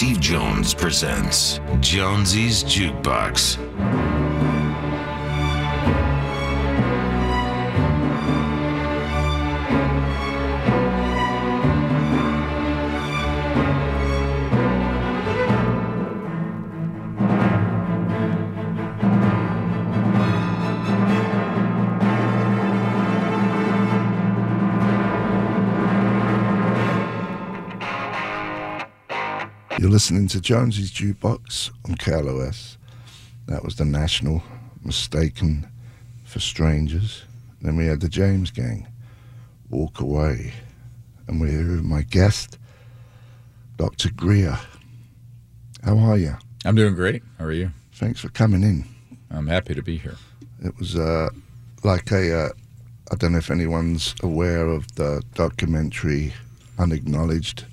Steve Jones presents Jonesy's Jukebox. Listening to Jonesy's Jukebox on KLOS. That was the National, Mistaken for Strangers. Then we had the James Gang, Walk Away. And we're here with my guest, Dr. Greer. How are you? I'm doing great. How are you? Thanks for coming in. I'm happy to be here. It was uh, like a, uh, I don't know if anyone's aware of the documentary Unacknowledged,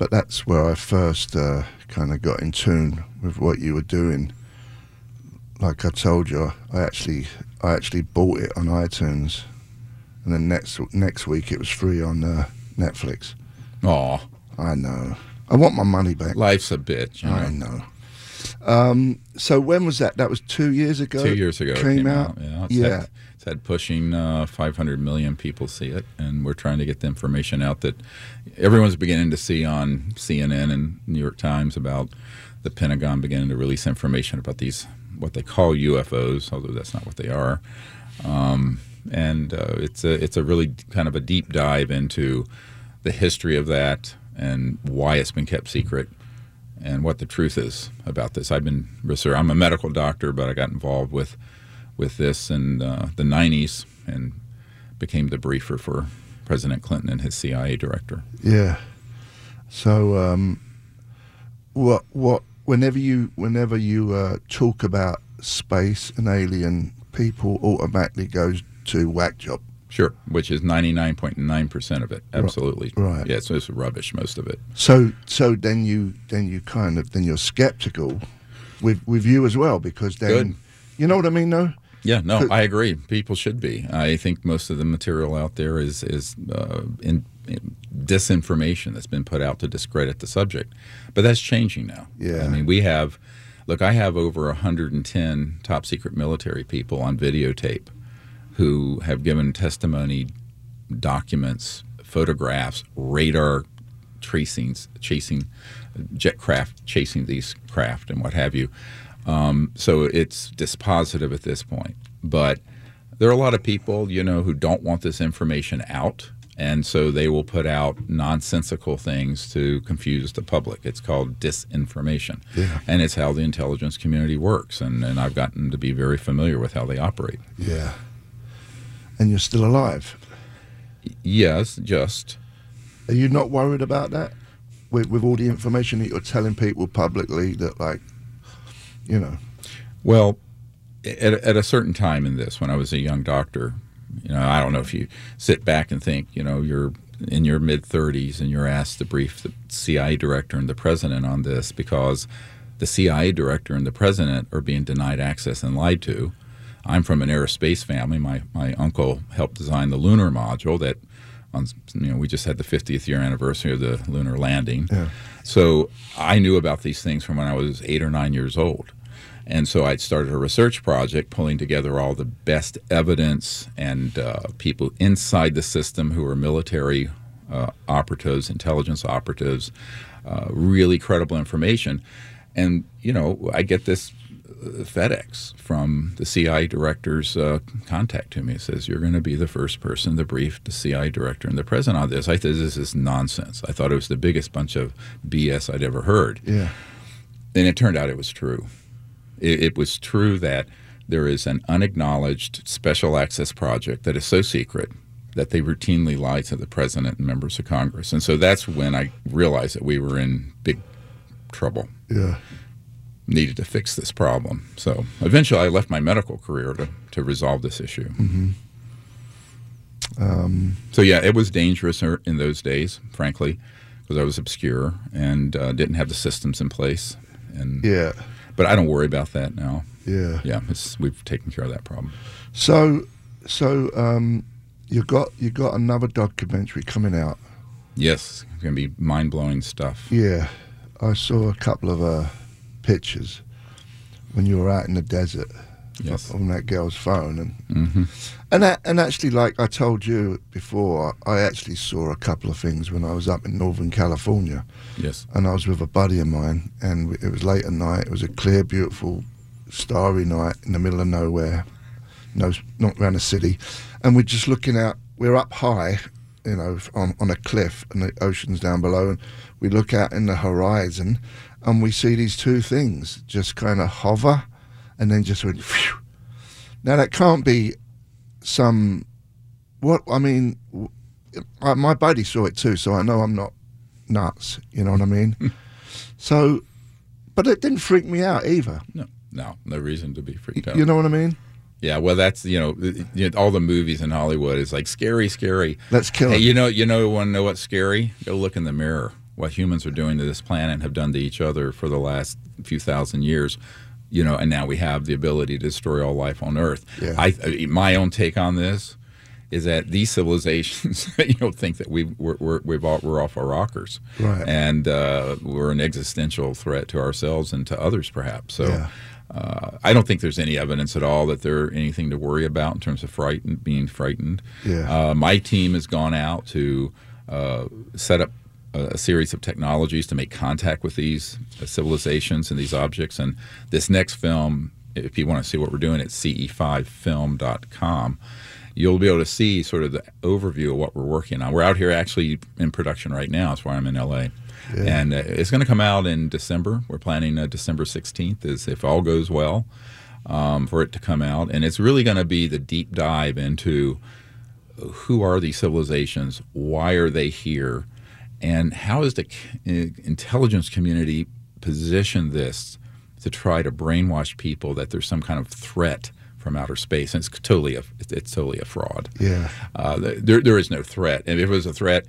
but that's where I first uh, kind of got in tune with what you were doing. Like I told you, I actually I actually bought it on iTunes, and then next next week it was free on uh, Netflix. Aw, I know. I want my money back. life's a bitch. You know? I know. Um, so when was that? That was two years ago. Two years ago, it came, out. Yeah, yeah. It's had pushing uh, 500 million people see it, and we're trying to get the information out that everyone's beginning to see on CNN and New York Times about the Pentagon beginning to release information about these what they call UFOs, although that's not what they are. Um, and uh, it's a it's a really kind of a deep dive into the history of that and why it's been kept secret and what the truth is about this. I've been. I'm a medical doctor, but I got involved with with this in uh, the 90s and became the briefer for President Clinton and his CIA director. Yeah. So, um, what what whenever you whenever you uh, talk about space and alien, people automatically goes to whack job. Sure, which is 99.9% of it. Absolutely. right. Yeah, so it's rubbish, most of it. So so then you then you kind of then you're skeptical with with you as well because then Good. you know what I mean though. Yeah, no, I agree. People should be. I think most of the material out there is is uh, in, in disinformation that's been put out to discredit the subject, but that's changing now. Yeah. I mean, we have. Look, I have over 110 top secret military people on videotape who have given testimony, documents, photographs, radar tracings, chasing jet craft, chasing these craft, and what have you. Um, so it's dispositive at this point. But there are a lot of people, you know, who don't want this information out, and so they will put out nonsensical things to confuse the public. It's called disinformation, Yeah. and it's how the intelligence community works. And, and I've gotten to be very familiar with how they operate. Yeah. And you're still alive. Yes, just Are you not worried about that with with all the information that you're telling people publicly that like, you know, Well, at, at a certain time in this, when I was a young doctor, you know, I don't know if you sit back and think, you know, you're in your mid 30s and you're asked to brief the CIA director and the president on this because the CIA director and the president are being denied access and lied to. I'm from an aerospace family. My my uncle helped design the lunar module that, on you know, we just had the 50th year anniversary of the lunar landing. Yeah. So I knew about these things from when I was eight or nine years old. And so I started a research project pulling together all the best evidence and uh, people inside the system who are military uh, operatives, intelligence operatives, uh, really credible information. And, you know, I get this uh, FedEx from the CIA director's uh, contact to me. It says, You're going to be the first person to brief the CIA director and the president on this. I thought this is nonsense. I thought it was the biggest bunch of BS I'd ever heard. yeah. And it turned out it was true. It, it was true that there is an unacknowledged special access project that is so secret that they routinely lie to the president and members of Congress. And so that's when I realized that we were in big trouble. Yeah. Needed to fix this problem. So eventually I left my medical career to, to resolve this issue. Um, So yeah, it was dangerous er- in those days, frankly, because I was obscure and uh, didn't have the systems in place. And yeah. But I don't worry about that now. Yeah. Yeah, it's, we've taken care of that problem. So so um you got you got another documentary coming out. Yes, it's going to be mind blowing stuff. Yeah. I saw a couple of uh, pictures when you were out in the desert Yes. on that girl's phone, and hmm and that, and actually, like I told you before, I actually saw a couple of things when I was up in Northern California, Yes. and I was with a buddy of mine, and it was late at night. It was a clear, beautiful, starry night in the middle of nowhere, no, not around a city, and we're just looking out. We're up high, you know, on on a cliff, and the ocean's down below, and we look out in the horizon, and we see these two things just kind of hover, and then just went. Phew. Now that can't be some. What I mean, uh, my buddy saw it too, so I know I'm not nuts. You know what I mean? so, but it didn't freak me out either. No, no, no reason to be freaked out. You know what I mean? Yeah, well, that's you know, it- you know, all the movies in Hollywood is like scary, scary. Let's kill Hey, you know, you know, want to know what's scary? Go look in the mirror. What humans are doing to this planet have done to each other for the last few thousand years. You know, and now we have the ability to destroy all life on Earth. Yeah. I, my own take on this is that these civilizations, you know, think that we we're, we're we've all, we're off our rockers, Right. And uh, we're an existential threat to ourselves and to others, perhaps. So. Yeah. Uh, I don't think there's any evidence at all that they're anything to worry about in terms of frightened, being frightened. Yeah. Uh, my team has gone out to uh, set up a, series of technologies to make contact with these uh, civilizations and these objects. And this next film, if you want to see what we're doing, it's ce5film.com. You'll be able to see sort of the overview of what we're working on. We're out here actually in production right now. That's why I'm in LA. Yeah. And uh, it's going to come out in December. We're planning uh, December 16th, is if all goes well, um, for it to come out. And it's really going to be the deep dive into who are these civilizations, why are they here, and how is the uh, intelligence community positioned this to try to brainwash people that there's some kind of threat from outer space? And it's totally a, it's totally a fraud. Yeah. Uh, there, there is no threat. And if it was a threat,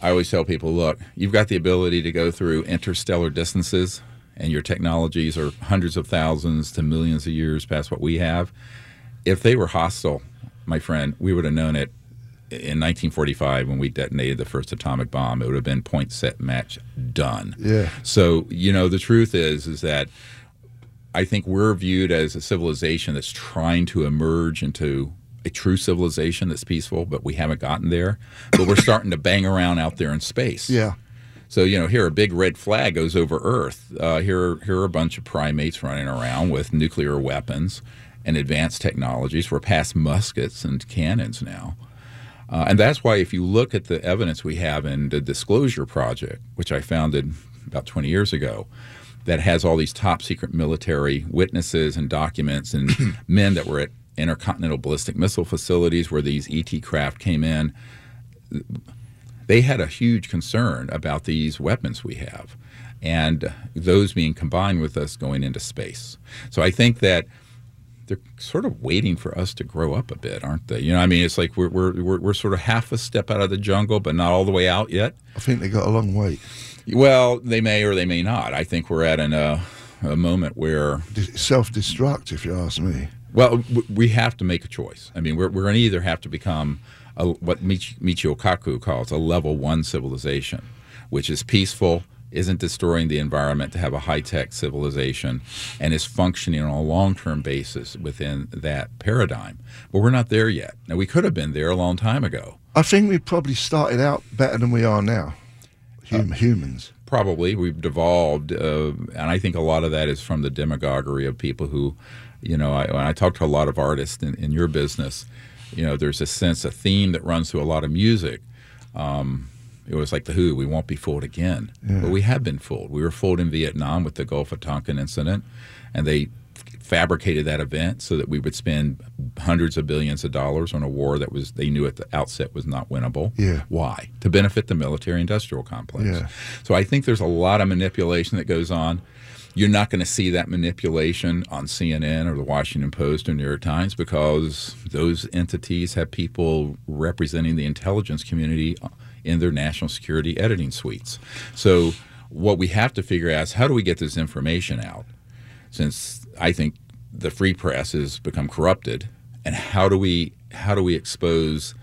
I always tell people, look, you've got the ability to go through interstellar distances, and your technologies are hundreds of thousands to millions of years past what we have. If they were hostile, my friend, we would have known it in 1945 when we detonated the first atomic bomb. It would have been point, set, match, done. Yeah. So you know, the truth is, is that I think we're viewed as a civilization that's trying to emerge into a true civilization that's peaceful, but we haven't gotten there. But we're starting to bang around out there in space. Yeah. So you know, here a big red flag goes over Earth. Uh, here, here are a bunch of primates running around with nuclear weapons and advanced technologies. We're past muskets and cannons now, uh, and that's why if you look at the evidence we have in the Disclosure Project, which I founded about 20 years ago, that has all these top secret military witnesses and documents and men that were at intercontinental ballistic missile facilities where these ET craft came in they had a huge concern about these weapons we have and those being combined with us going into space. So I think that they're sort of waiting for us to grow up a bit, aren't they? You know, I mean, it's like we're, we're, we're, we're sort of half a step out of the jungle, but not all the way out yet. I think they got a long way. Well, they may or they may not. I think we're at an, uh, a moment where Self destruct, if you ask me. Well, we have to make a choice. I mean, we're, we're going to either have to become a, what Michio Kaku calls a level one civilization, which is peaceful, isn't destroying the environment to have a high tech civilization, and is functioning on a long term basis within that paradigm. But we're not there yet. Now, we could have been there a long time ago. I think we probably started out better than we are now. Hum- humans. Probably we've devolved, uh, and I think a lot of that is from the demagoguery of people who, you know, I, when I talk to a lot of artists in, in your business, you know, there's a sense, a theme that runs through a lot of music. Um, it was like the Who, we won't be fooled again. But we have been fooled. We were fooled in Vietnam with the Gulf of Tonkin incident, and they fabricated that event so that we would spend hundreds of billions of dollars on a war that was they knew at the outset was not winnable. Yeah. Why? To benefit the military industrial complex. Yeah. So I think there's a lot of manipulation that goes on. You're not going to see that manipulation on CNN or the Washington Post or New York Times because those entities have people representing the intelligence community in their national security editing suites. So what we have to figure out is how do we get this information out? Since I think the free press has become corrupted, and how do we how do we expose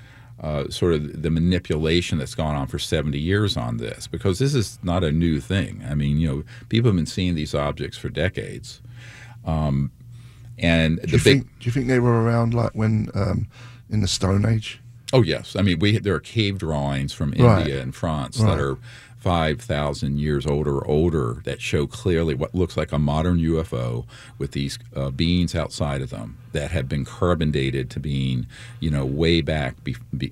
uh, sort of the manipulation that's gone on for 70 years on this, because this is not a new thing. I mean, you know, people have been seeing these objects for decades. Um, and Do the you big, think? Do you think they were around like when um, in the Stone Age? Oh yes, I mean, we there are cave drawings from Right. India and France Right. that are 5,000 years older or older that show clearly what looks like a modern UFO with these uh, beings outside of them that have been carbon dated to being, you know, way back be, be,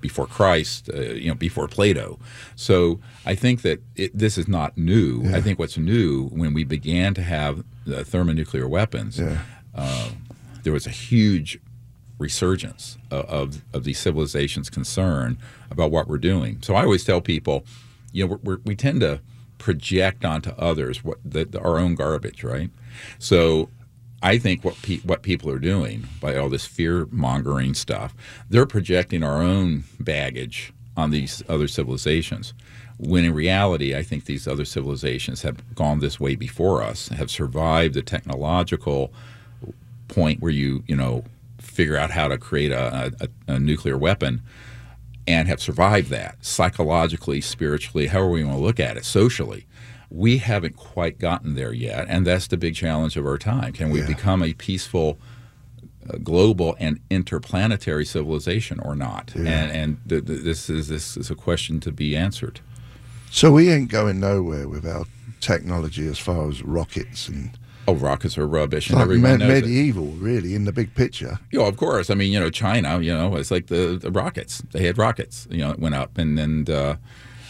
before Christ, uh, you know, before Plato. So I think that it, this is not new. I think what's new when we began to have the thermonuclear weapons, Yeah. uh, there was a huge resurgence of, of, of these civilizations' concern about what we're doing. So I always tell people, you know, we're, we tend to project onto others what the, the- our own garbage, right? So I think what pe- what people are doing by all this fear mongering stuff, they're projecting our own baggage on these other civilizations. When in reality, I think these other civilizations have gone this way before us, have survived the technological point where you you know figure out how to create a, a, a nuclear weapon and have survived that psychologically, spiritually, however we want to look at it, socially. We haven't quite gotten there yet, and that's the big challenge of our time. Can we Yeah. become a peaceful, uh, global, and interplanetary civilization or not? Yeah. And, and th- th- this is this is a question to be answered. So we ain't going nowhere with our technology as far as rockets and Oh, rockets are rubbish, and like everyone med- knows it. medieval, really, in the big picture. Yeah, of course. I mean, you know, China, you know, it's like the, the rockets. They had rockets, you know, it went up. And then, uh,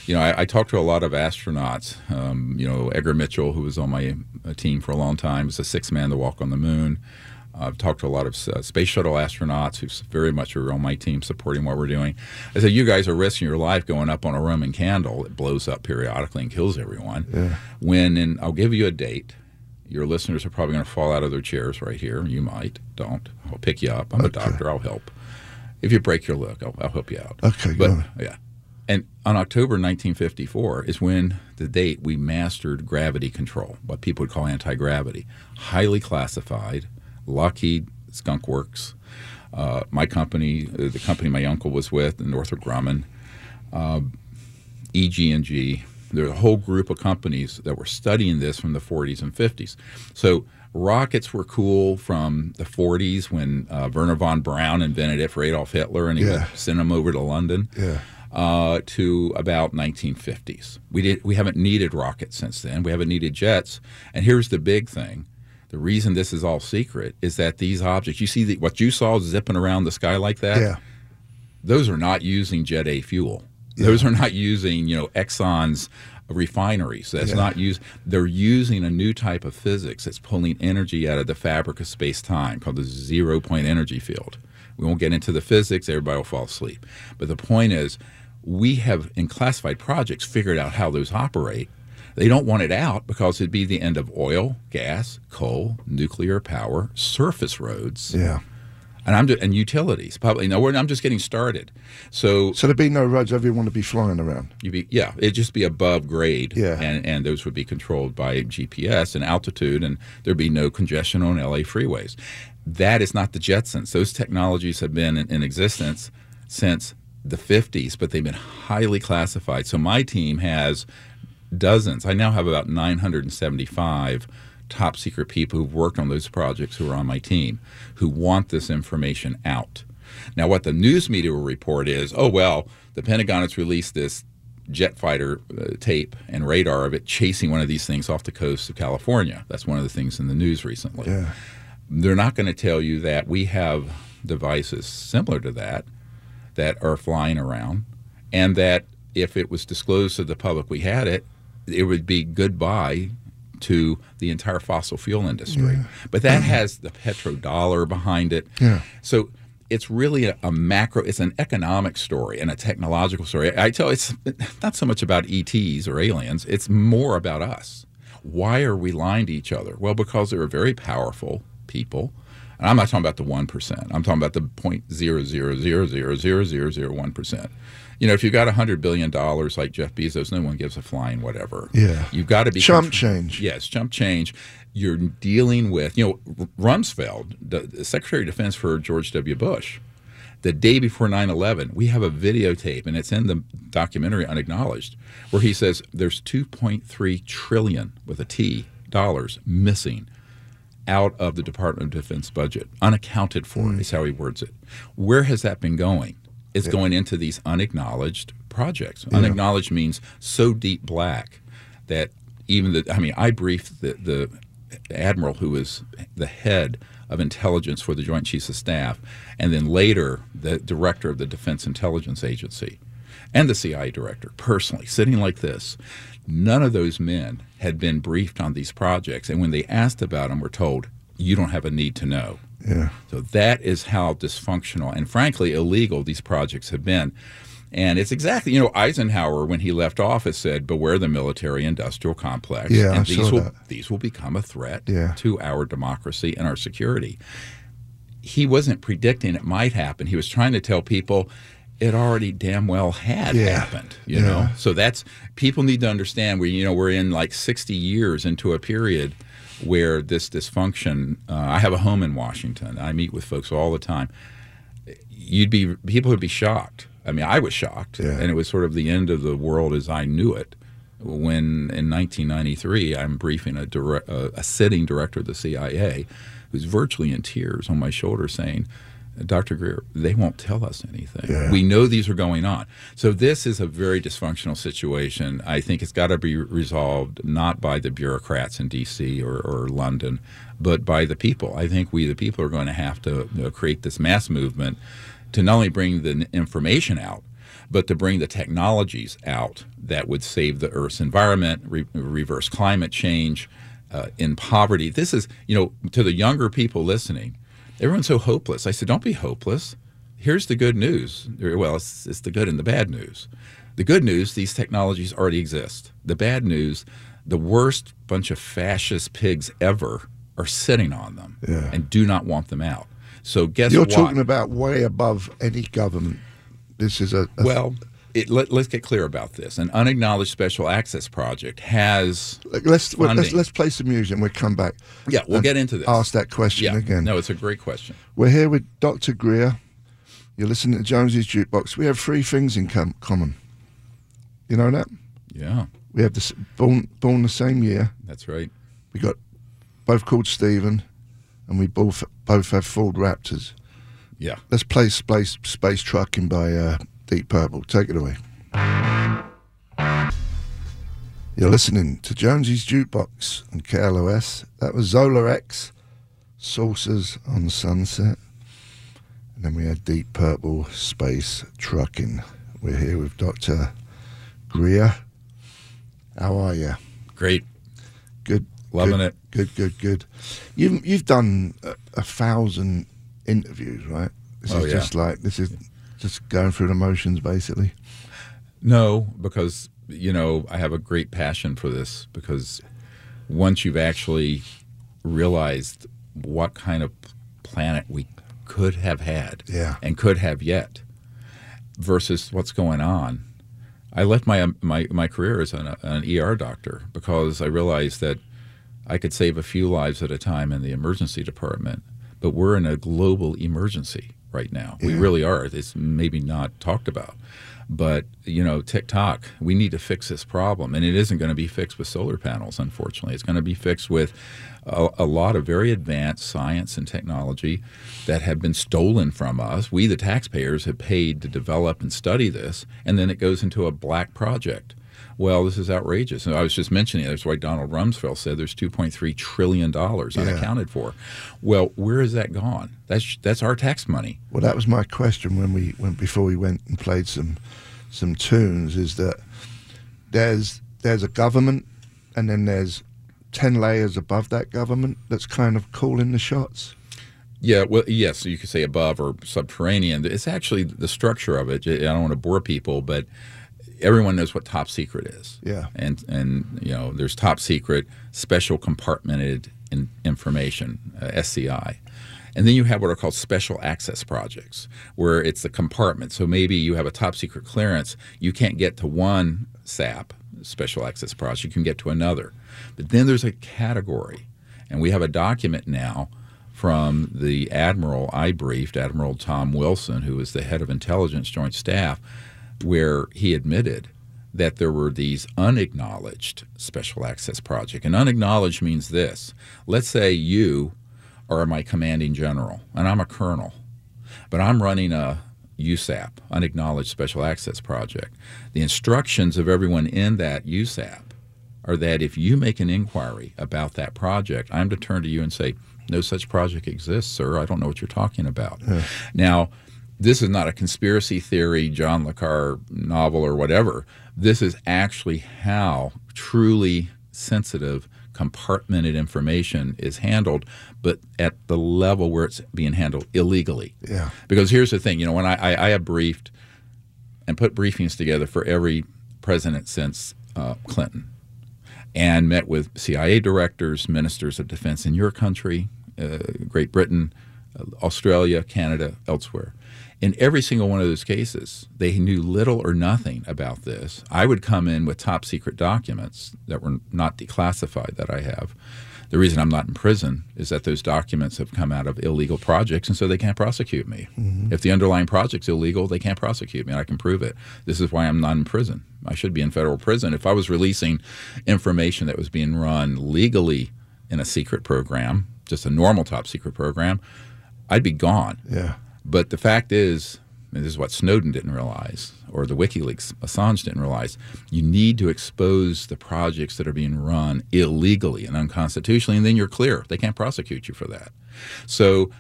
you know, I, I talked to a lot of astronauts. Um, you know, Edgar Mitchell, who was on my uh, team for a long time, was the sixth man to walk on the moon. I've talked to a lot of uh, space shuttle astronauts who very much are on my team supporting what we're doing. I said, you guys are risking your life going up on a Roman candle that blows up periodically and kills everyone. Yeah. When, and I'll give you a date. Your listeners are probably going to fall out of their chairs right here. You might. Don't. I'll pick you up. I'm a doctor. I'll help. If you break your leg, I'll, I'll help you out. Okay, But yeah. And on October 1954 is when the date we mastered gravity control, what people would call anti gravity. Highly classified. Lockheed Skunk Works, uh, my company, the company my uncle was with, Northrop Grumman, uh, EG&G. There's a whole group of companies that were studying this from the 40s and 50s. So rockets were cool from the 40s when uh, Wernher von Braun invented it for Adolf Hitler and he Yeah. send them over to London Yeah. uh, to about 1950s. We did we haven't needed rockets since then. We haven't needed jets. And here's the big thing: the reason this is all secret is that these objects, you see the, what you saw zipping around the sky like that. Yeah. Those are not using Jet A fuel. Those are not using you know Exxon's refineries. That's Yeah. not use. They're using a new type of physics that's pulling energy out of the fabric of space time called the zero point energy field. We won't get into the physics. Everybody will fall asleep. But the point is, we have in classified projects figured out how those operate. They don't want it out because it'd be the end of oil, gas, coal, nuclear power, surface roads, Yeah. And I'm just, and utilities. Probably no, we're, I'm just getting started. So So there'd be no roads everyone would be flying around. you be yeah, it'd just be above grade, Yeah. and and those would be controlled by GPS and altitude, and there'd be no congestion on LA freeways. That is not the Jetsons. Those technologies have been in, in existence since the 50s, but they've been highly classified. So my team has dozens. I now have about 975 top secret people who've worked on those projects who are on my team who want this information out. Now, what the news media will report is, oh well, the Pentagon has released this jet fighter uh, tape and radar of it chasing one of these things off the coast of California. That's one of the things in the news recently Yeah. they're not going to tell you that we have devices similar to that that are flying around and that if it was disclosed to the public we had it it would be goodbye to the entire fossil fuel industry. But that mm-hmm. has the petrodollar behind it. Yeah. so it's really a, a macro it's an economic story and a technological story. I tell it's not so much about ets or aliens it's more about us. Why are we lying to each other? Well because there are very powerful people and i'm not talking about the 1% i'm talking about the 0.000000001% you know if you've got $100 billion like jeff bezos no one gives a flying whatever Yeah. you've got to be Chump change. Yes, chump change. You're dealing with, you know, Rumsfeld, the, the Secretary of Defense for George W. Bush, The day before 9 11, we have a videotape, and it's in the documentary Unacknowledged, where he says there's 2.3 trillion with a T dollars missing out of the Department of Defense budget. Unaccounted for mm. is how he words it. Where has that been going? It's yeah. going into these unacknowledged projects. Yeah. Unacknowledged means so deep black that even the, I mean, I briefed the, the admiral who was the head of intelligence for the Joint Chiefs of Staff, and then later the director of the Defense Intelligence Agency and the CIA director personally, sitting like this. None of those men had been briefed on these projects, and when they asked about them, were told, "You don't have a need to know." Yeah. So that is how dysfunctional and frankly illegal these projects have been. And it's exactly, you know, Eisenhower, when he left office, said, "Beware the military-industrial complex." Yeah, and I these will that. these will become a threat yeah. to our democracy and our security. He wasn't predicting it might happen. He was trying to tell people it already damn well had yeah. happened. You know, so that's people need to understand. We, you know, we're in like sixty years into a period where this dysfunction. Uh, I have a home in Washington. I meet with folks all the time. You'd be people would be shocked I mean, I was shocked, yeah. and it was sort of the end of the world as I knew it. When in 1993, I'm briefing a, direct, uh, a sitting director of the CIA, who's virtually in tears on my shoulder, saying, Dr. Greer, they won't tell us anything. Yeah. We know these are going on. So this is a very dysfunctional situation. I think it's got to be resolved not by the bureaucrats in D.C. Or, or, London, but by the people. I think we, the people, are going to have to you know, create this mass movement to not only bring the information out, but to bring the technologies out that would save the Earth's environment, re- reverse climate change, uh, in poverty. This is, you know, to the younger people listening, everyone's so hopeless. I said, don't be hopeless. Here's the good news. Well, it's, it's the good and the bad news. The good news, these technologies already exist. The bad news, the worst bunch of fascist pigs ever are sitting on them yeah. and do not want them out. So guess what? You're what? talking about way above any government. This is a, a well. It, let, us get clear about this. An unacknowledged special access project has let's let's let's play some music and we'll come back. Yeah, we'll get into this. Ask that question yeah. again. No, it's a great question. We're here with Dr. Greer. You're listening to Jonesy's Jukebox. We have three things in com- common. You know that? Yeah. We have this born born the same year. That's right. We got both called Stephen and we both both have Ford Raptors. Yeah. Let's play Space Space Trucking by uh, Deep Purple. Take it away. You're listening to Jonesy's Jukebox on KLOS. That was Zolar X, Saucers on Sunset. And then we had Deep Purple Space Trucking. We're here with Dr. Greer. How are you? Great. Good. Loving good, it. Good, good, good. You've you've done a, a thousand interviews, right? This oh, is yeah. just like this is just going through the motions, basically. No, because you know I have a great passion for this. Because once you've actually realized what kind of planet we could have had, yeah. and could have yet, versus what's going on, I left my my my career as an, an ER doctor because I realized that I could save a few lives at a time in the emergency department, but we're in a global emergency right now. Yeah. We really are. It's maybe not talked about. But, you know, TikTok, we need to fix this problem. And it isn't going to be fixed with solar panels, unfortunately. It's going to be fixed with a, a, lot of very advanced science and technology that have been stolen from us. We, the taxpayers, have paid to develop and study this, and then it goes into a black project well, this is outrageous. And I was just mentioning that's why Donald Rumsfeld said there's 2.3 trillion dollars Yeah. unaccounted for. Well, where has that gone? That's that's our tax money. Well, that was my question when we went before we went and played some some tunes. Is that there's there's a government, and then there's ten layers above that government that's kind of calling the shots. Yeah, well, yes, you could say above or subterranean. It's actually the structure of it. I don't want to bore people, but everyone knows what top secret is. Yeah. And and you know, there's top secret, special compartmented in, information, uh, SCI. And then you have what are called special access projects, where it's the compartment. So maybe you have a top secret clearance, you can't get to one SAP, special access project, you can get to another. But then there's a category, and we have a document now from the admiral I briefed, Admiral Tom Wilson, who is the head of intelligence joint staff, where he admitted that there were these unacknowledged special access project. And unacknowledged means this. Let's say you are my commanding general and I'm a colonel, but I'm running a USAP, unacknowledged special access project. The instructions of everyone in that USAP are that if you make an inquiry about that project, I'm to turn to you and say, no such project exists, sir. I don't know what you're talking about. Yeah. Now, this is not a conspiracy theory, John Le Carre novel or whatever. This is actually how truly sensitive, compartmented information is handled, but at the level where it's being handled illegally. Yeah. Because here's the thing, you know, when I, I, I have briefed and put briefings together for every president since uh, Clinton, and met with CIA directors, ministers of defense in your country, uh, Great Britain, uh, Australia, Canada, elsewhere. In every single one of those cases, they knew little or nothing about this. I would come in with top secret documents that were not declassified that I have. The reason I'm not in prison is that those documents have come out of illegal projects, and so they can't prosecute me. Mm-hmm. If the underlying project's illegal, they can't prosecute me. And I can prove it. This is why I'm not in prison. I should be in federal prison. If I was releasing information that was being run legally in a secret program, just a normal top secret program, I'd be gone. Yeah. But the fact is, and this is what Snowden didn't realize, or the WikiLeaks Assange didn't realize, you need to expose the projects that are being run illegally and unconstitutionally, and then you're clear. They can't prosecute you for that. So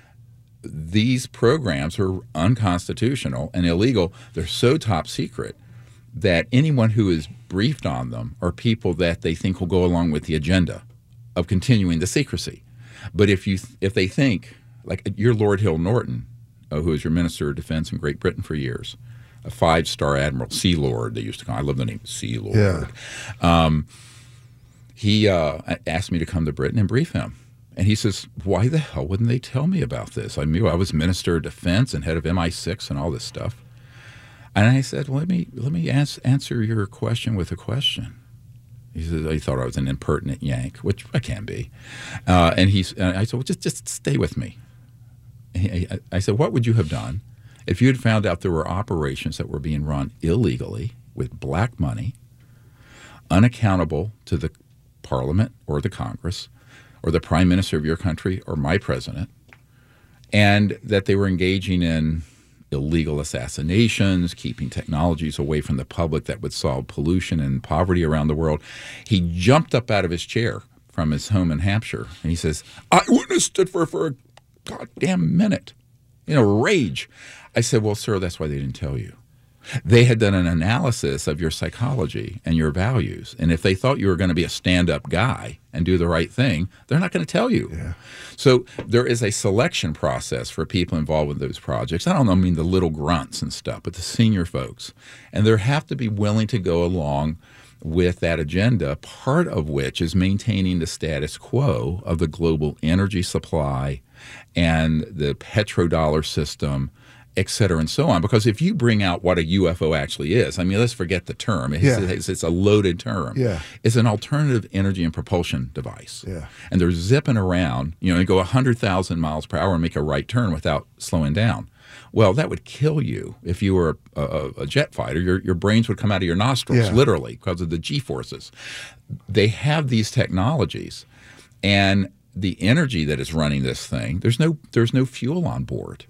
these programs are unconstitutional and illegal. They're so top secret that anyone who is briefed on them are people that they think will go along with the agenda of continuing the secrecy. But if you if they think like you're Lord Hill Norton, uh, who was your Minister of Defense in Great Britain for years, a five star admiral, Sea Lord, they used to call. him. I love the name Sea Lord. Yeah. Um, he uh, asked me to come to Britain and brief him. And he says, Why the hell wouldn't they tell me about this? I knew I was Minister of Defense and head of MI6 and all this stuff. And I said, well, Let me, let me ask, answer your question with a question. He said, He thought I was an impertinent yank, which I can be. Uh, and, he, and I said, Well, just, just stay with me. I said, What would you have done if you had found out there were operations that were being run illegally with black money, unaccountable to the parliament or the Congress or the prime minister of your country or my president, and that they were engaging in illegal assassinations, keeping technologies away from the public that would solve pollution and poverty around the world? He jumped up out of his chair from his home in Hampshire and he says, I witnessed it for, for a goddamn minute in a rage. I said, Well, sir, that's why they didn't tell you. They had done an analysis of your psychology and your values. And if they thought you were going to be a stand up guy and do the right thing, they're not going to tell you. Yeah. So there is a selection process for people involved with those projects. I don't know, I mean the little grunts and stuff, but the senior folks. And they have to be willing to go along with that agenda, part of which is maintaining the status quo of the global energy supply and the petrodollar system, et cetera, and so on. Because if you bring out what a UFO actually is, I mean, let's forget the term. It's, yeah. it's, it's a loaded term. Yeah. It's an alternative energy and propulsion device. Yeah. And they're zipping around, you know, and go 100,000 miles per hour and make a right turn without slowing down. Well, that would kill you if you were a, a, a jet fighter. Your, your brains would come out of your nostrils, yeah. literally, because of the G forces. They have these technologies. And the energy that is running this thing, there's no there's no fuel on board.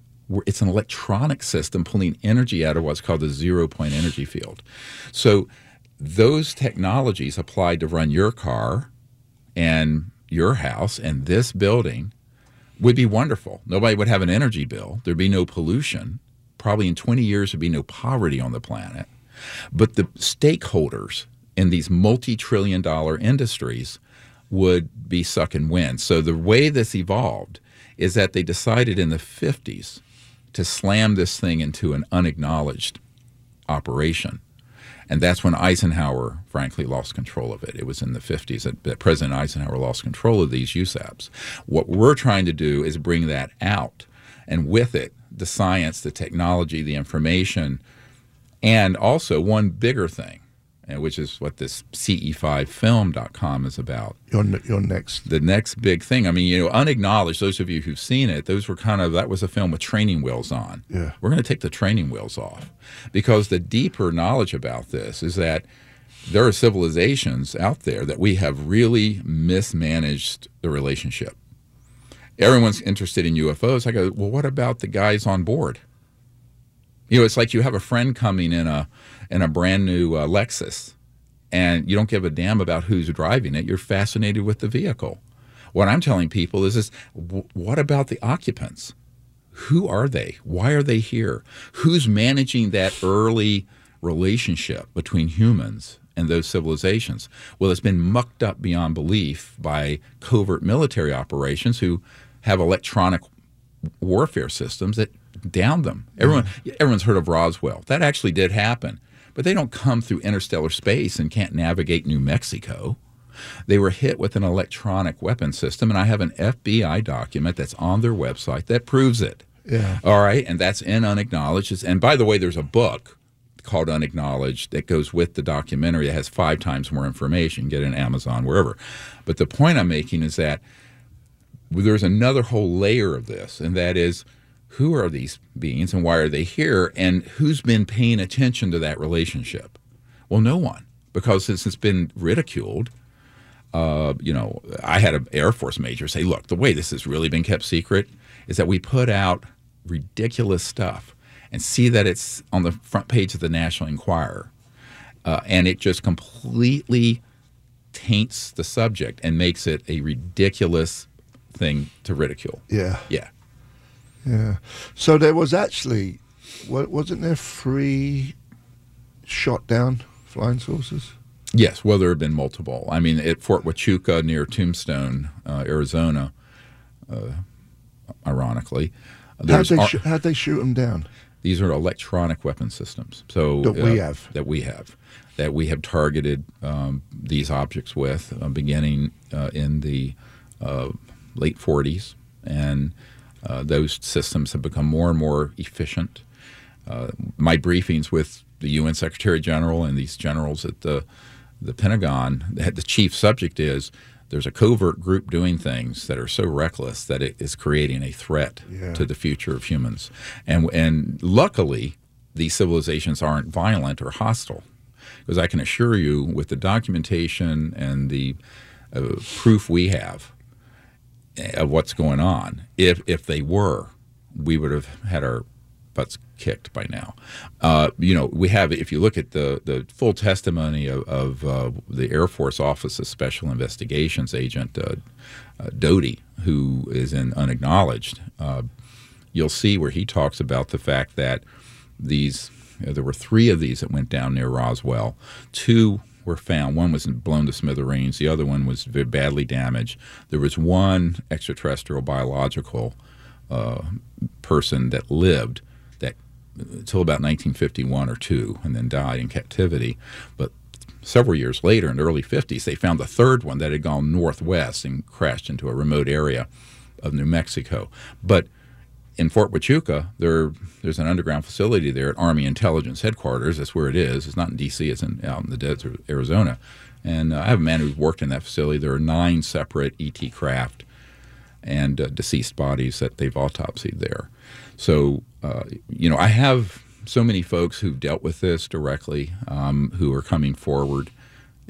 It's an electronic system pulling energy out of what's called the zero point energy field. So those technologies applied to run your car and your house and this building would be wonderful. Nobody would have an energy bill. There'd be no pollution. Probably in 20 years, there'd be no poverty on the planet. But the stakeholders in these multi trillion dollar industries would be sucking wind. So the way this evolved is that they decided in the 50s to slam this thing into an unacknowledged operation. And that's when Eisenhower, frankly, lost control of it. It was in the 50s that, President Eisenhower lost control of these USAPs. What we're trying to do is bring that out, and with it, the science, the technology, the information, and also one bigger thing Uh, which is what this ce5film.com is about. Your your next. The next big thing, I mean, you know, unacknowledged, those of you who've seen it, those were kind of, that was a film with training wheels on. Yeah. We're going to take the training wheels off because the deeper knowledge about this is that there are civilizations out there that we have really mismanaged the relationship. Everyone's interested in UFOs. I go, well, what about the guys on board? You know, it's like you have a friend coming in a in a brand new uh, Lexus, and you don't give a damn about who's driving it. You're fascinated with the vehicle. What I'm telling people is, is w- what about the occupants? Who are they? Why are they here? Who's managing that early relationship between humans and those civilizations? Well, it's been mucked up beyond belief by covert military operations who have electronic warfare systems that down them. Everyone, everyone's heard of Roswell. That actually did happen, but they don't come through interstellar space and can't navigate New Mexico. They were hit with an electronic weapon system, and I have an FBI document that's on their website that proves it. Yeah. All right, and that's in Unacknowledged. And by the way, there's a book called Unacknowledged that goes with the documentary that has five times more information. Get it on Amazon, wherever. But the point I'm making is that there's another whole layer of this, and that is who are these beings and why are they here, and who's been paying attention to that relationship? Well, no one, because since it's been ridiculed. Uh, you know, I had an Air Force major say, "Look, the way this has really been kept secret is that we put out ridiculous stuff and see that it's on the front page of the National Enquirer, uh, and it just completely taints the subject and makes it a ridiculous thing to ridicule. Yeah. Yeah. Yeah. So there was actually, wasn't there three shot down flying saucers? Yes, well, there have been multiple. I mean, at Fort Huachuca near Tombstone, uh, Arizona, uh, ironically, How'd they, ar- how'd they shoot them down? these are electronic weapon systems. So That we uh, have. that we have that we have targeted um, these objects with, uh, beginning uh, in the uh, late 40s, and uh, those systems have become more and more efficient. Uh, my briefings with the UN Secretary General and these generals at the the Pentagon, the the chief subject is there's a covert group doing things that are so reckless that it is creating a threat Yeah. to the future of humans. And and luckily, these civilizations aren't violent or hostile, because I can assure you, with the documentation and the uh, proof we have of what's going on, if if they were, we would have had our butts kicked by now. Uh, you know, we have if you look at the the full testimony of, of uh, the Air Force Office of Special Investigations agent uh, uh, Doty, who is in unacknowledged. Uh, you'll see where he talks about the fact that these uh, there were three of these that went down near Roswell. Two were found. One was blown to smithereens. The other one was very badly damaged. There was one extraterrestrial biological uh, person that lived that until about 1951 or two, and then died in captivity. But several years later, in the early 50s, they found the third one that had gone northwest and crashed into a remote area of New Mexico. But in Fort Huachuca, there there's an underground facility there at Army Intelligence Headquarters. That's where it is. It's not in D.C. It's in, out in the desert, of Arizona. And uh, I have a man who's worked in that facility. There are nine separate ET craft and uh, deceased bodies that they've autopsied there. So, uh, you know, I have so many folks who've dealt with this directly um, who are coming forward.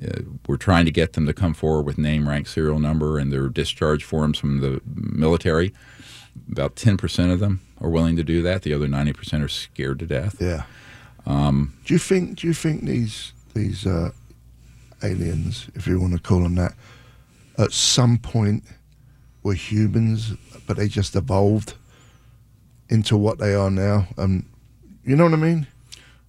Uh, we're trying to get them to come forward with name, rank, serial number, and their discharge forms from the military. About 10% of them are willing to do that. The other 90% are scared to death. Yeah. Um, do you think? Do you think these these uh, aliens, if you want to call them that, at some point were humans, but they just evolved into what they are now? Um, you know what I mean?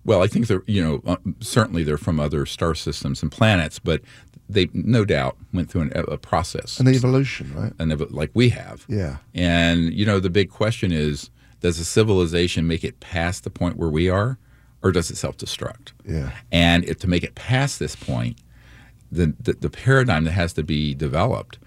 Well, I think they're, you know, uh, certainly they're from other star systems and planets, but they no doubt went through an, a process, An evolution, right? and ev- like we have. Yeah. And you know, the big question is, does a civilization make it past the point where we are, or does it self-destruct? Yeah. And if to make it past this point, the, the the paradigm that has to be developed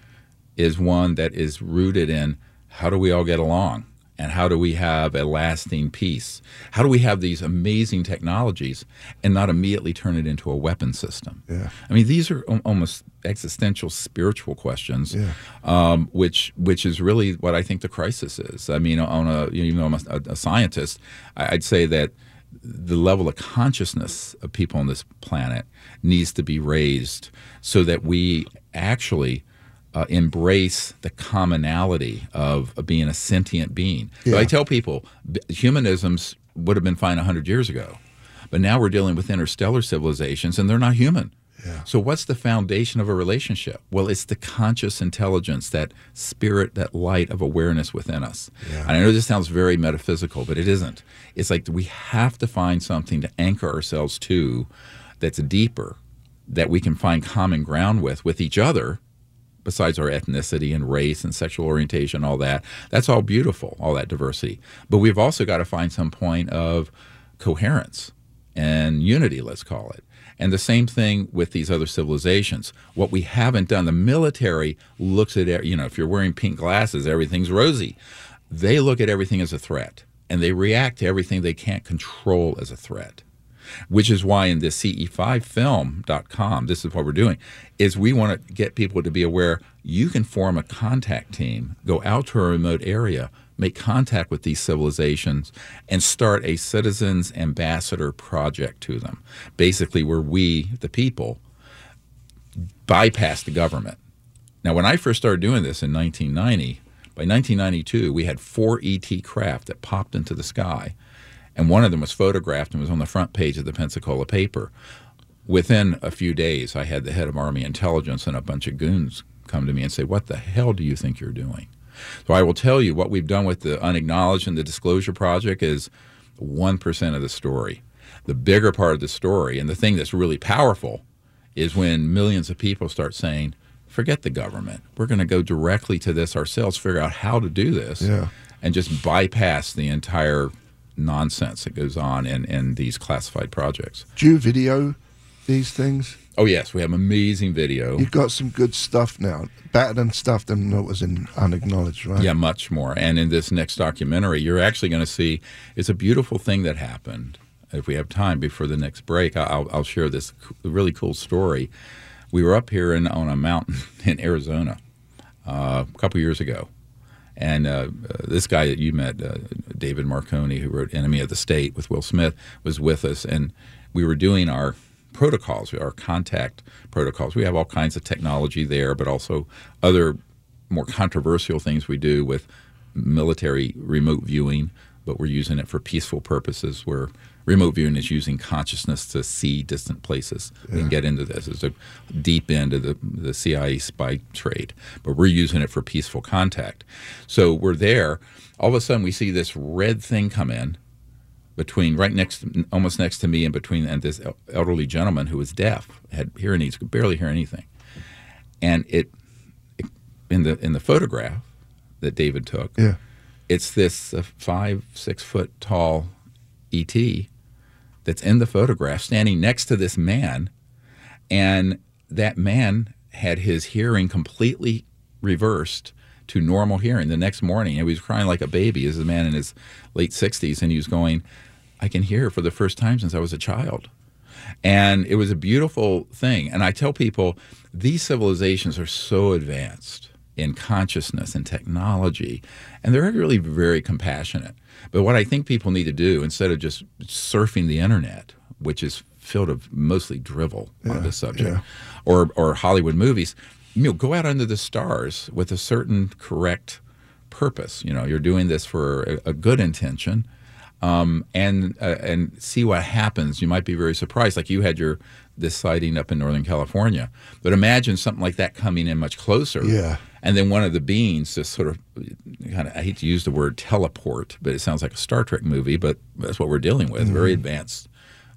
is one that is rooted in how do we all get along? And how do we have a lasting peace? How do we have these amazing technologies and not immediately turn it into a weapon system? Yeah. I mean, these are al- almost existential, spiritual questions, Yeah. um, which which is really what I think the crisis is. I mean, on a you know, even though I'm a, a scientist, I- I'd say that the level of consciousness of people on this planet needs to be raised so that we actually uh, embrace the commonality of, of being a sentient being. So I tell people b- humanisms would have been fine 100 years ago, but now we're dealing with interstellar civilizations and they're not human. Yeah. So, what's the foundation of a relationship? Well, it's the conscious intelligence, that spirit, that light of awareness within us. Yeah. And I know this sounds very metaphysical, but it isn't. It's like we have to find something to anchor ourselves to that's deeper, that we can find common ground with, with each other, besides our ethnicity and race and sexual orientation, all that. That's all beautiful, all that diversity. But we've also got to find some point of coherence and unity, let's call it. And the same thing with these other civilizations. What we haven't done, the military looks at, you know, if you're wearing pink glasses, everything's rosy. They look at everything as a threat and they react to everything they can't control as a threat which is why in this ce5film.com this is what we're doing is we want to get people to be aware you can form a contact team go out to a remote area make contact with these civilizations and start a citizens ambassador project to them. Basically where we the people bypass the government. Now when i first started doing this in 1990 by 1992 we had four et craft that popped into the sky and one of them was photographed and was on the front page of the Pensacola paper. Within a few days, I had the head of Army intelligence and a bunch of goons come to me and say, What the hell do you think you're doing? So I will tell you what we've done with the unacknowledged and the disclosure project is 1% of the story. The bigger part of the story, and the thing that's really powerful, is when millions of people start saying, Forget the government. We're going to go directly to this ourselves, figure out how to do this, Yeah. and just bypass the entire nonsense that goes on in, in these classified projects. Do you video these things? Oh, yes, we have amazing video. You've got some good stuff now, better than stuff than what was in unacknowledged, right? Yeah, much more. And in this next documentary, you're actually going to see it's a beautiful thing that happened. If we have time before the next break, I'll, I'll share this really cool story. We were up here in, on a mountain in Arizona uh, a couple years ago. And uh, this guy that you met, uh, David Marconi, who wrote Enemy of the State with Will Smith, was with us. And we were doing our protocols, our contact protocols. We have all kinds of technology there, but also other more controversial things we do with military remote viewing, but we're using it for peaceful purposes where remote viewing is using consciousness to see distant places. We can get into this. It's a deep end of the, the CIA spy trade, but we're using it for peaceful contact. So we're there. All of a sudden, we see this red thing come in between right next, almost next to me, and between and this elderly gentleman who was deaf, had hearing aids, could barely hear anything, and it, it in the in the photograph that David took, Yeah. it's this uh, five six foot tall ET that's in the photograph standing next to this man, and that man had his hearing completely reversed to normal hearing the next morning. And he was crying like a baby. He was a man in his late 60s, and he was going, I can hear for the first time since I was a child. And it was a beautiful thing. And I tell people these civilizations are so advanced in consciousness and technology, and they're really very compassionate. But what I think people need to do, instead of just surfing the internet, which is filled of mostly drivel on this subject, yeah. or, or Hollywood movies, you know, go out under the stars with a certain correct purpose. You know, you're doing this for a, a good intention, um, and uh, and see what happens. You might be very surprised. Like you had your this sighting up in Northern California, but imagine something like that coming in much closer. Yeah. And then one of the beings just sort of kind of I hate to use the word teleport, but it sounds like a Star Trek movie, but that's what we're dealing with. Very mm-hmm. advanced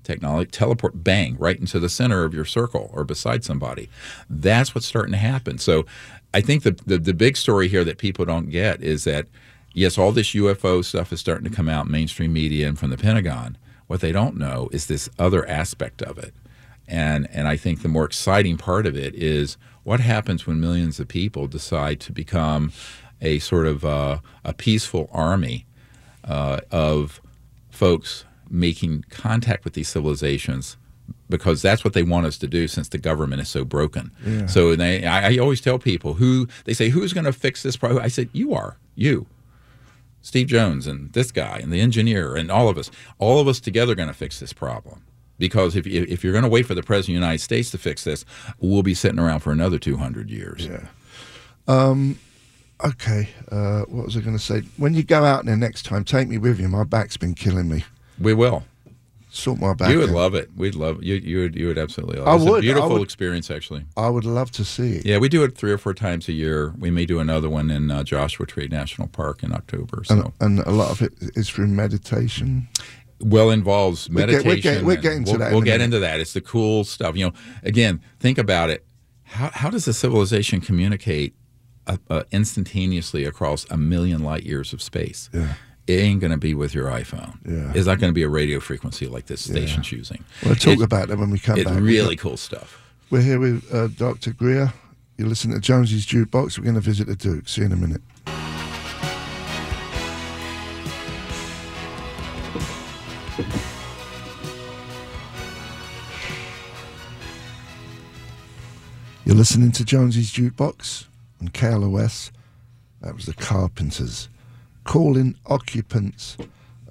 technology, teleport bang right into the center of your circle or beside somebody. That's what's starting to happen. So I think the, the the big story here that people don't get is that yes, all this UFO stuff is starting to come out mainstream media and from the Pentagon. What they don't know is this other aspect of it. And and I think the more exciting part of it is what happens when millions of people decide to become a sort of uh, a peaceful army uh, of folks making contact with these civilizations because that's what they want us to do since the government is so broken. Yeah. So they, I, I always tell people who they say, "Who's going to fix this problem?" I said, "You are. You." Steve Jones and this guy and the engineer and all of us, all of us together going to fix this problem. Because if, if you're going to wait for the President of the United States to fix this, we'll be sitting around for another 200 years. Yeah. Um, okay. Uh, what was I going to say? When you go out there next time, take me with you. My back's been killing me. We will. Sort my back. You would out. love it. We'd love you. You would. You would absolutely love. I it. It's would, I a beautiful would. experience, actually. I would love to see it. Yeah, we do it three or four times a year. We may do another one in uh, Joshua Tree National Park in October. So, And, and a lot of it is through meditation. Well involves We're get- meditation. we're get- we're and getting to we'll, that We'll get minute. into that. It's the cool stuff. You know, again, think about it. How how does a civilization communicate uh, uh, instantaneously across a million light years of space? Yeah. It ain't going to be with your iPhone. Yeah. It's not going to be a radio frequency like this station's using. We'll talk It- about that when we come It's back. really cool stuff. We're here with uh, Dr. Greer. You listen to Jonesy's Jukebox. We're going to visit the Duke. See you in a minute. You're listening to Jonesy's Jukebox on KLOS. That was the Carpenters calling occupants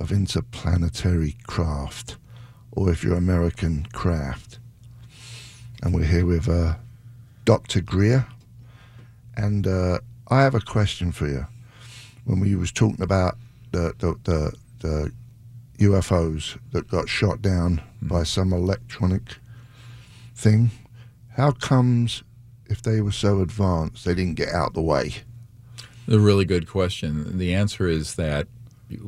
of interplanetary craft, or if you're American, craft. And we're here with uh, Dr. Greer. And uh, I have a question for you. When we was talking about the, the, the, the UFOs that got shot down by some electronic thing, how comes if they were so advanced they didn't get out the way? A really good question. The answer is that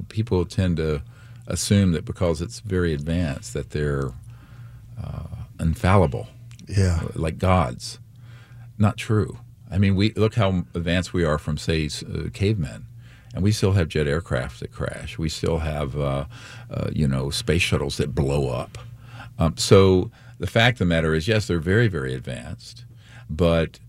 people tend to assume that because it's very advanced that they're uh, infallible, Yeah. like gods. Not true. I mean, we look how advanced we are from, say, uh, cavemen, and we still have jet aircraft that crash. We still have, uh, uh, you know, space shuttles that blow up. Um, so the fact of the matter is, yes, they're very, very advanced, but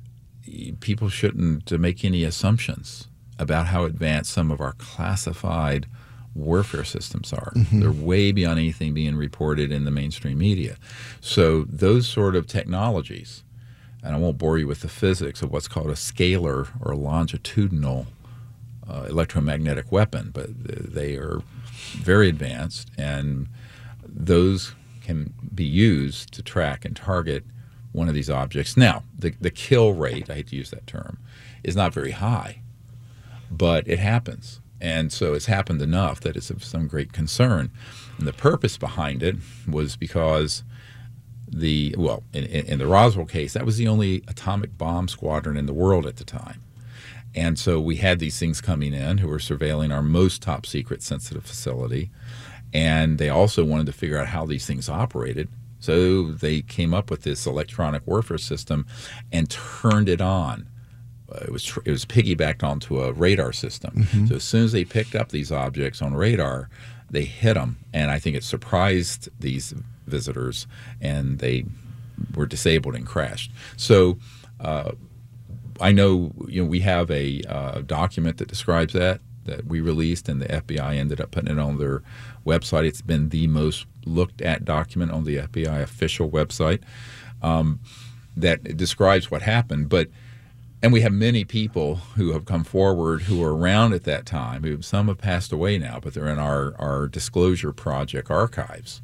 people shouldn't make any assumptions about how advanced some of our classified warfare systems are. They're way beyond anything being reported in the mainstream media. So those sort of technologies, and I won't bore you with the physics of what's called a scalar or longitudinal uh, electromagnetic weapon, but they are very advanced, and those can be used to track and target one of these objects. Now, the, the kill rate, I hate to use that term, is not very high, but it happens. And so it's happened enough that it's of some great concern. And the purpose behind it was because the, well, in, in, in the Roswell case, that was the only atomic bomb squadron in the world at the time. And so we had these things coming in who were surveilling our most top secret sensitive facility. And they also wanted to figure out how these things operated. So they came up with this electronic warfare system and turned it on. Uh, it was tr- it was piggybacked onto a radar system. So as soon as they picked up these objects on radar, they hit them, and I think it surprised these visitors, and they were disabled and crashed. So uh, I know you know we have a uh, document that describes that that we released, and the FBI ended up putting it on their website. It's been the most looked at document on the FBI official website um, that describes what happened. But and we have many people who have come forward who were around at that time. Who some have passed away now, but they're in our our disclosure project archives.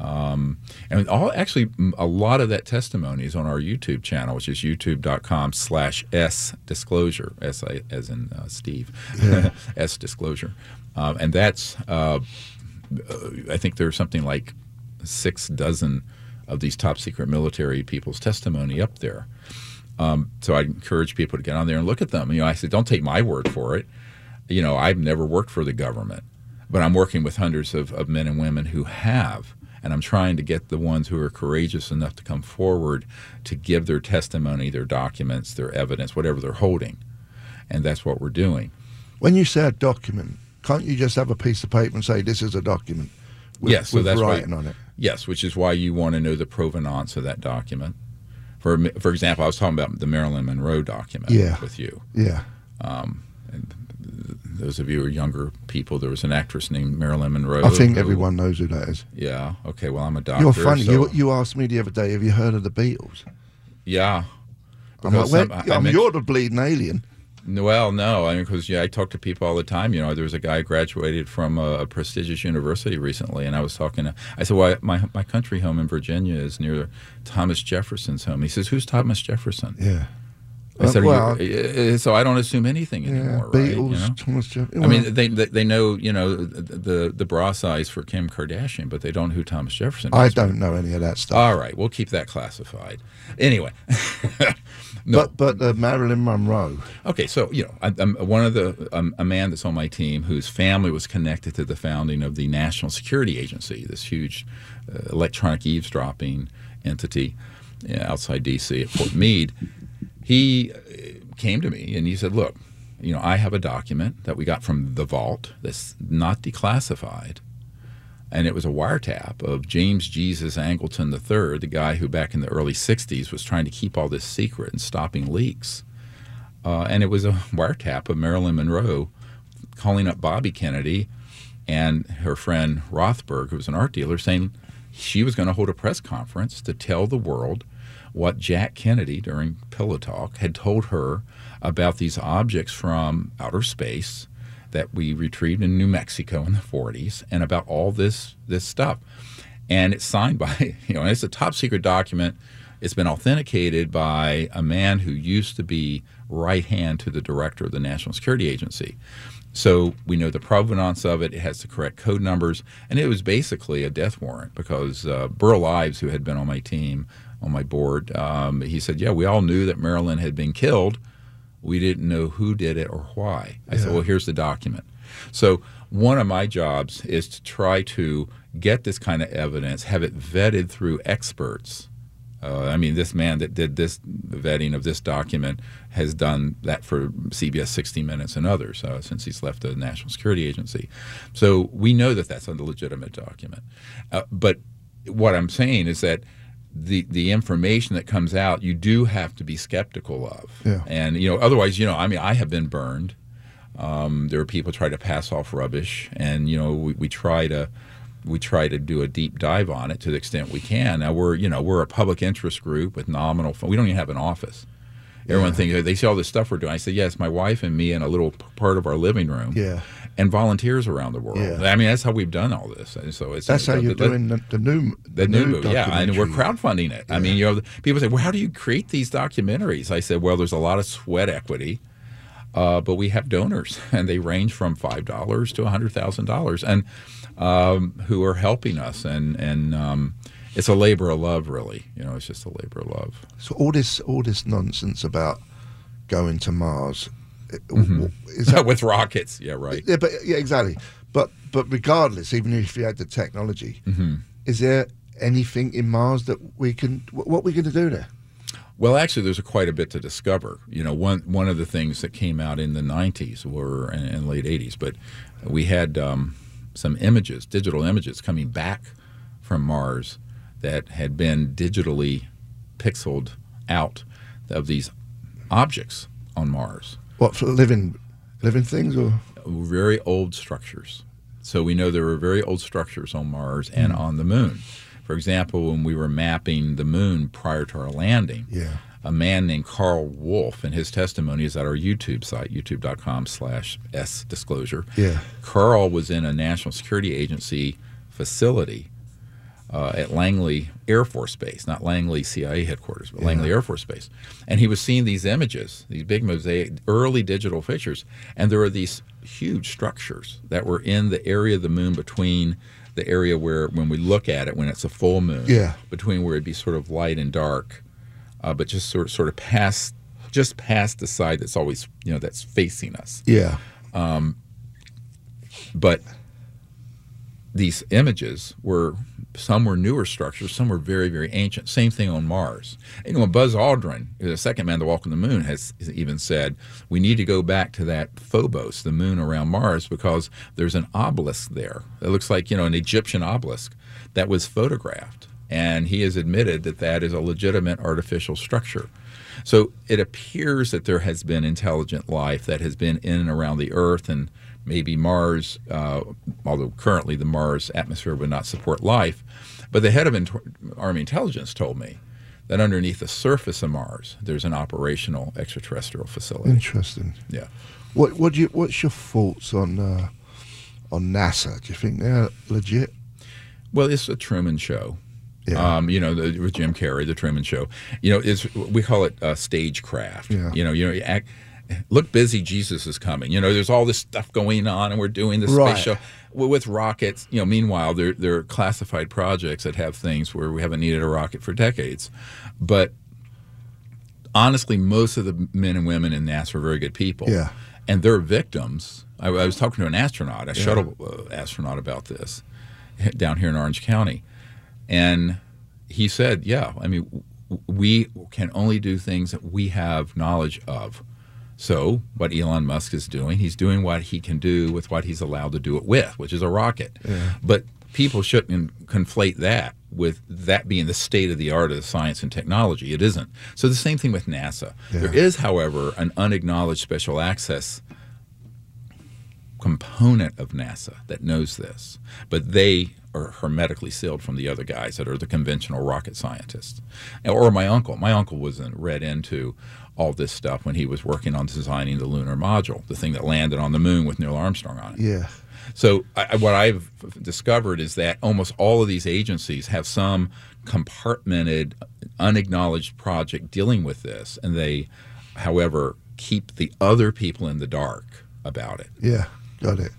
Um, and all actually a lot of that testimony is on our YouTube channel, which is youtube.com slash s disclosure, s I- as in uh, Steve, s disclosure, um, and that's uh, I think there's something like six dozen of these top secret military people's testimony up there. Um, so I encourage people to get on there and look at them. You know, I said, don't take my word for it. You know, I've never worked for the government, but I'm working with hundreds of, of men and women who have. And I'm trying to get the ones who are courageous enough to come forward to give their testimony, their documents, their evidence, whatever they're holding. And that's what we're doing. When you say a document, can't you just have a piece of paper and say this is a document? With, Yes, so with that's why- writing on it. Yes, which is why you want to know the provenance of that document. For for example, I was talking about the Marilyn Monroe document Yeah. with you. Yeah. Um, those of you who are younger people, there was an actress named Marilyn Monroe. I think who- everyone knows who that is. Yeah. Okay. Well, I'm a doctor. You're funny. so- You you asked me the other day, have you heard of the Beatles? yeah. I'm like, some- I- I'm- you're the bleeding alien. Well, no, I mean, because yeah, I talk to people all the time. You know, there was a guy graduated from a, a prestigious university recently, and I was talking to. I said, "Well, my my country home in Virginia is near Thomas Jefferson's home." He says, "Who's Thomas Jefferson?" Yeah. I said, well, you-" uh, so I don't assume anything yeah. anymore, right? You know? Thomas Jefferson. I mean, they, they they know you know the the, bra size for Kim Kardashian, but they don't know who Thomas Jefferson is. I don't know any of that stuff. All right, we'll keep that classified. Anyway, no, But but uh, Marilyn Monroe. Okay, so you know, I, I'm one of the um, a man that's on my team whose family was connected to the founding of the National Security Agency, this huge uh, electronic eavesdropping entity outside D.C. at Fort Meade. He uh, came to me and he said, "Look, you know, I have a document that we got from the vault that's not declassified." And it was a wiretap of James Jesus Angleton III, the guy who back in the early 60s was trying to keep all this secret and stopping leaks. Uh, and it was a wiretap of Marilyn Monroe calling up Bobby Kennedy and her friend Rothberg, who was an art dealer, saying she was going to hold a press conference to tell the world what Jack Kennedy during Pillow Talk had told her about these objects from outer space that we retrieved in New Mexico in the 40s and about all this this stuff. And it's signed by, you know, it's a top secret document. It's been authenticated by a man who used to be right hand to the director of the National Security Agency. So we know the provenance of it. It has the correct code numbers, and it was basically a death warrant because uh, Burl Ives, who had been on my team, on my board, um, he said, "Yeah, we all knew that Marilyn had been killed. We didn't know who did it or why." I said, "Well, here's the document." So one of my jobs is to try to get this kind of evidence, have it vetted through experts. Uh, I mean, this man that did this vetting of this document has done that for CBS 60 Minutes and others uh, since he's left the National Security Agency. So we know that that's a legitimate document. Uh, but what I'm saying is that the the information that comes out, you do have to be skeptical of. Yeah. And you know, otherwise, you know, I mean, I have been burned. Um, there are people try to pass off rubbish, and you know, we, we try to we try to do a deep dive on it to the extent we can. Now we're you know we're a public interest group with nominal. We don't even have an office. Everyone thinks they see all this stuff we're doing. I said, yes, my wife and me in a little part of our living room. Yeah. And volunteers around the world. Yeah. I mean, that's how we've done all this. And so it's That's how the- you're the- doing the, the new the new movie, yeah, and we're crowdfunding it. I mean, you know, people say, "Well, how do you create these documentaries?" I said, "Well, there's a lot of sweat equity, uh, but we have donors, and they range from five dollars to hundred thousand dollars, and um, who are helping us, and and um, it's a labor of love, really. You know, it's just a labor of love. So all this all this nonsense about going to Mars Mm-hmm. is that with rockets, yeah, right. Yeah, but yeah, exactly. But but regardless, even if you had the technology, Mm-hmm. is there anything in Mars that we can? What are we going to do there? Well, actually, there's a quite a bit to discover. You know, one one of the things that came out in the '90s were and, and late '80s, but we had um, some images, digital images, coming back from Mars that had been digitally pixeled out of these objects on Mars, What living living things or? very old structures. So we know there were very old structures on Mars and Hmm. on the Moon. For example, when we were mapping the Moon prior to our landing, Yeah. a man named Karl Wolfe, and his testimony is at our YouTube site, youtube.com slash S disclosure. Yeah. Karl was in a National Security Agency facility uh, at Langley Air Force Base, not Langley CIA headquarters, but Langley Air Force Base. And he was seeing these images, these big mosaic, early digital pictures, and there were these huge structures that were in the area of the moon between the area where, when we look at it, when it's a full moon, Yeah. between where it'd be sort of light and dark, uh, but just sort sort of past, just past the side that's always, you know, that's facing us Yeah. Um, but these images were some were newer structures, some were very, very ancient. Same thing on Mars. You know, Buzz Aldrin, the second man to walk on the moon, has even said we need to go back to that Phobos, the moon around Mars, because there's an obelisk there. It looks like you know an Egyptian obelisk that was photographed, and he has admitted that that is a legitimate artificial structure. So it appears that there has been intelligent life that has been in and around the Earth and maybe Mars, uh, although currently the Mars atmosphere would not support life. But the head of Army intelligence told me that underneath the surface of Mars, there's an operational extraterrestrial facility. Interesting. Yeah. What what do you what's your thoughts on uh, on NASA? Do you think they're legit? Well, it's a Truman Show. Yeah. Um, you know, the, with Jim Carrey, the Truman Show. You know, is we call it uh, stagecraft. Yeah. You know, you know, you act, look busy, Jesus is coming. You know, there's all this stuff going on, and we're doing this Right. space show with, rockets. You know, meanwhile, there there are classified projects that have things where we haven't needed a rocket for decades, but honestly, most of the men and women in NASA are very good people. Yeah. And they're victims. I, I was talking to an astronaut, a shuttle uh, astronaut, about this down here in Orange County, and he said, "Yeah, I mean, w- we can only do things that we have knowledge of." So, what Elon Musk is doing, he's doing what he can do with what he's allowed to do it with, which is a rocket. But people shouldn't conflate that with that being the state of the art of the science and technology. It isn't. So, the same thing with NASA. There is, however, an unacknowledged special access component of NASA that knows this, but they are hermetically sealed from the other guys that are the conventional rocket scientists. Or my uncle. My uncle was in- read into all this stuff when he was working on designing the lunar module, the thing that landed on the moon with Neil Armstrong on it. Yeah. So I, what I've discovered is that almost all of these agencies have some compartmented, unacknowledged project dealing with this, and they, however, keep the other people in the dark about it. Yeah. Got it.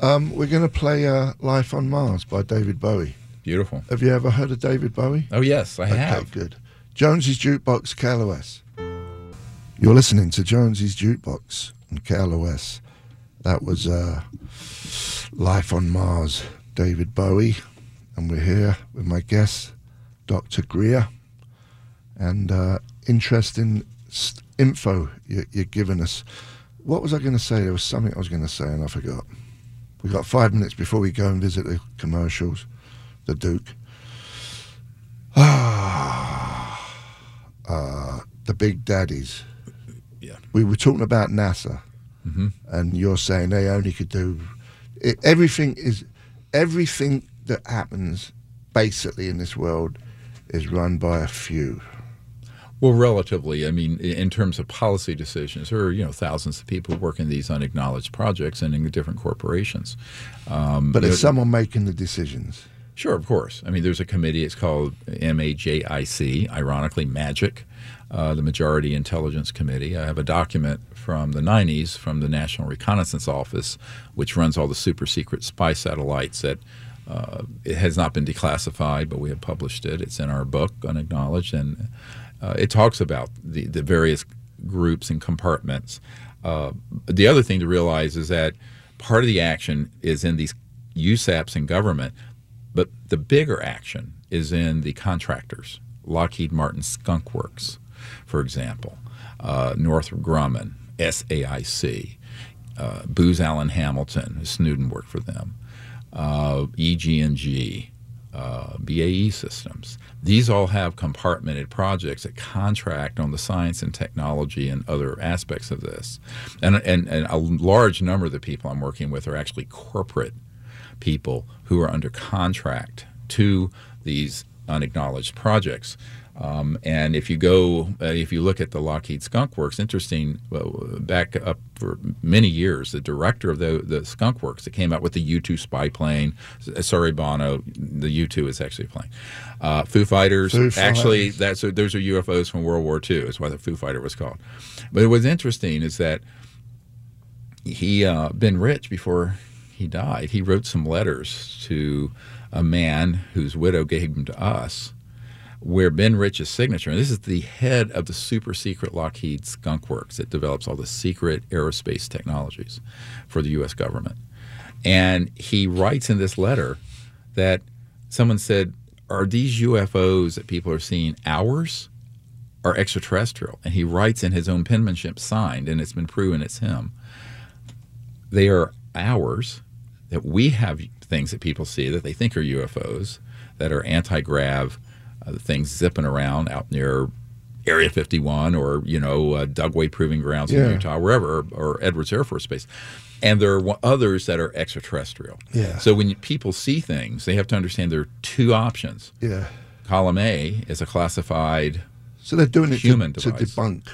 Um, we're going to play uh, "Life on Mars" by David Bowie. Beautiful. Have you ever heard of David Bowie? Oh yes, I Okay, have. good. Jonesy's Jukebox, KLOS. You're listening to Jonesy's Jukebox on KLOS. That was uh, Life on Mars, David Bowie. And we're here with my guest, Dr. Greer. And uh, interesting st- info you, you're giving us. What was I going to say? There was something I was going to say and I forgot. We've got five minutes before we go and visit the commercials, the Duke. Ah, uh, the big daddies. We were talking about NASA, and you're saying they only could do it, everything. Is everything that happens basically in this world is run by a few. Well, relatively. I mean, in terms of policy decisions, there are you know thousands of people working these unacknowledged projects and in different corporations. Um, But know, someone making the decisions. Sure, of course. I mean, there's a committee. It's called MAJIC, ironically, MAGIC, uh, the Majority Intelligence Committee. I have a document from the 90s from the National Reconnaissance Office, which runs all the super secret spy satellites that uh, it has not been declassified, but we have published it. It's in our book, Unacknowledged, and uh, it talks about the, the various groups and compartments. Uh, the other thing to realize is that part of the action is in these USAPs in government, but the bigger action is in the contractors, Lockheed Martin Skunk Works, for example, uh, Northrop Grumman, SAIC, uh, Booz Allen Hamilton, Snowden worked for them, uh, EG&G, uh, BAE Systems. These all have compartmented projects that contract on the science and technology and other aspects of this. And, and, and a large number of the people I'm working with are actually corporate people who are under contract to these unacknowledged projects. Um, and if you go, uh, if you look at the Lockheed Skunk Works, interesting, well, back up for many years, the director of the, the Skunk Works that came out with the U 2 spy plane, s- sorry, Bono, the U 2 is actually a plane. Uh, Foo Fighters, Foo actually, Fighters. that's those are UFOs from World War II, is why the Foo Fighter was called. But what's interesting is that he uh, Ben Rich before he died. He wrote some letters to a man whose widow gave him to us, where Ben Rich's signature. And this is the head of the super secret Lockheed Skunk Works that develops all the secret aerospace technologies for the U.S. government. And he writes in this letter that someone said, "Are these UFOs that people are seeing ours?" Or extraterrestrial, and he writes in his own penmanship, signed, and it's been proven it's him they are ours that we have things that people see that they think are UFOs that are anti-grav uh, things zipping around out near Area 51 or you know uh, Dugway Proving Grounds Yeah. in Utah, wherever, or, or Edwards Air Force Base. And there are others that are extraterrestrial. Yeah. So when you, people see things, they have to understand there are two options. Yeah. Column A is a classified. So they're doing it Human to, to debunk.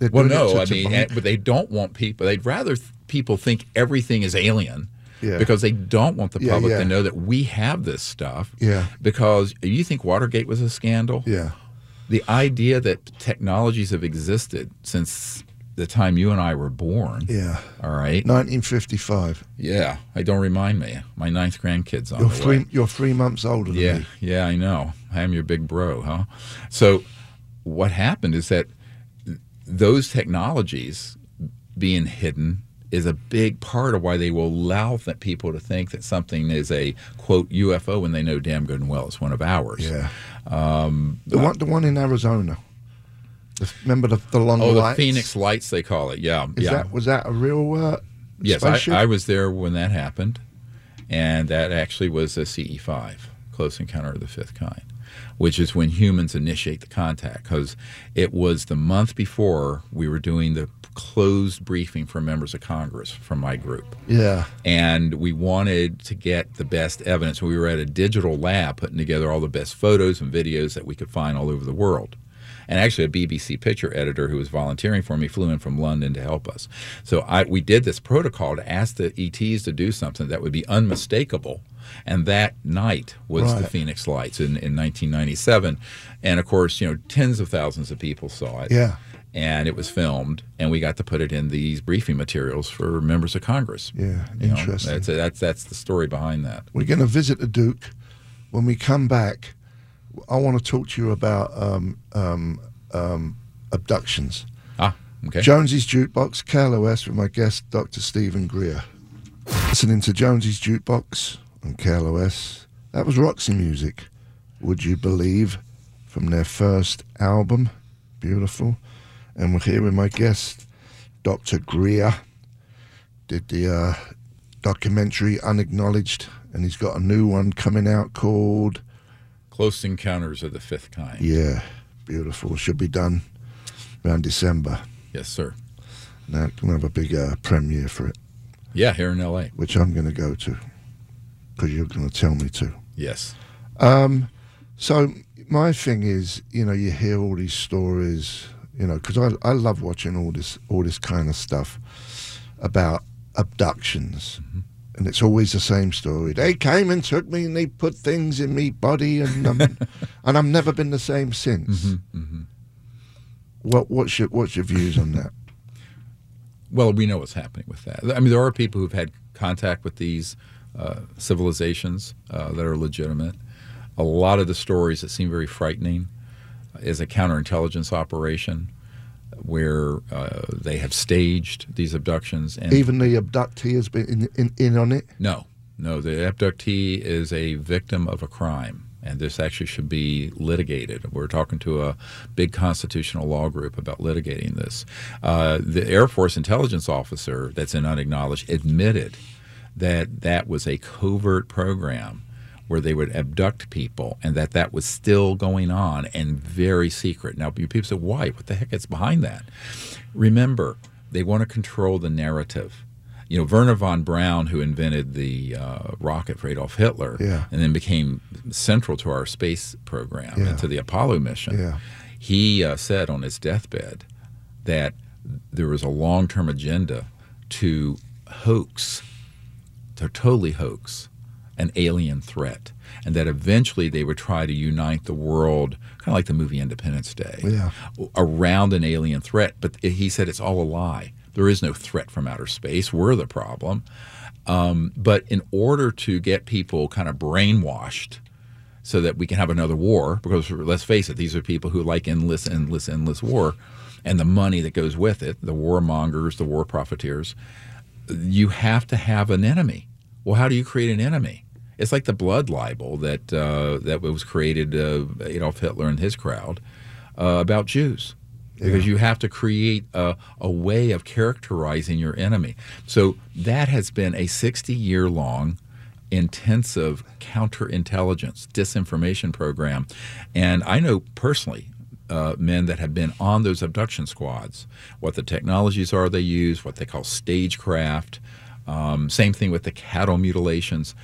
They're Well, no, I mean, debunk. eh, but they don't want people. They'd rather th- people think everything is alien. Yeah. Because they don't want the Yeah, public yeah. to know that we have this stuff. Yeah. Because you think Watergate was a scandal? yeah. the idea that technologies have existed since the time you and I were born. Yeah. All right. 1955. Yeah. I don't remind me. My ninth grandkid's on You're the three. way. You're three months older than Yeah. me. Yeah. I know. I am your big bro, huh? So, what happened is that those technologies being hidden is a big part of why they will allow th- people to think that something is a quote UFO when they know damn good and well it's one of ours. Yeah. Um, the one. The one in Arizona. The, remember the, the long Oh, lights? the Phoenix Lights, they call it. Yeah. Is yeah. that was that a real? Uh, Yes, I. I was there when that happened, and that actually was a CE5, Close Encounter of the Fifth Kind, which is when humans initiate the contact. Because it was the month before we were doing the closed briefing for members of Congress from my group, yeah. and we wanted to get the best evidence. We were at a digital lab putting together all the best photos and videos that we could find all over the world. And actually, a BBC picture editor who was volunteering for me flew in from London to help us. So I, we did this protocol to ask the ETs to do something that would be unmistakable. And that night was the Phoenix Lights in, in 1997. And of course, you know, tens of thousands of people saw it Yeah. and it was filmed, and we got to put it in these briefing materials for members of Congress. Yeah, You know, interesting. that's that's that's the story behind that. We're going to visit the Duke. When we come back, I want to talk to you about um, um, um, abductions. Ah, okay. Jonesy's Jukebox, KLOS, with my guest, Dr. Stephen Greer. Listening to Jonesy's Jukebox on KLOS. That was Roxy Music, Would You Believe, from their first album. Beautiful. And we're here with my guest, Dr. Greer. Did the uh, documentary Unacknowledged, and he's got a new one coming out called Close Encounters of the Fifth Kind. Yeah, beautiful. Should be done around December. Yes, sir. Now, going to have a big uh, premiere for it. Yeah, here in L.A. which I'm going to go to because you're going to tell me to. Yes. Um, so my thing is, you know, you hear all these stories, you know, because I, I love watching all this all this kind of stuff about abductions. Mm-hmm. And it's always the same story. They came and took me, and they put things in me body, and and I've never been the same since. Mm-hmm, mm-hmm. What what's your what's your views on that? Well, we know what's happening with that. I mean, there are people who've had contact with these civilizations uh, that are legitimate. A lot of the stories that seem very frightening is a counterintelligence operation where uh, they have staged these abductions and Even the abductee has been in, in, in on it. No, no. The abductee is a victim of a crime, and this actually should be litigated. We're talking to a big constitutional law group about litigating this. Uh, the Air Force intelligence officer that's in unacknowledged admitted that that was a covert program where they would abduct people and that that was still going on and very secret. Now, people say, why? What the heck is behind that? Remember, they want to control the narrative. You know, Wernher von Braun, who invented the uh, rocket for Adolf Hitler Yeah. and then became central to our space program Yeah. and to the Apollo mission, Yeah. he uh, said on his deathbed that there was a long term agenda to hoax, to totally hoax an alien threat, and that eventually they would try to unite the world, kind of like the movie Independence Day, Yeah. around an alien threat. But he said it's all a lie. There is no threat from outer space. We're the problem. Um, but in order to get people kind of brainwashed so that we can have another war, because let's face it, these are people who like endless, endless, endless war and the money that goes with it, the warmongers, the war profiteers, you have to have an enemy. Well, how do you create an enemy? It's like the blood libel that uh, that was created uh, Adolf Hitler and his crowd uh, about Jews, because you have to create a, a way of characterizing your enemy. So that has been a 60 year long intensive counterintelligence disinformation program, and I know personally uh, men that have been on those abduction squads, what the technologies are they use, what they call stagecraft. Um, same thing with the cattle mutilations.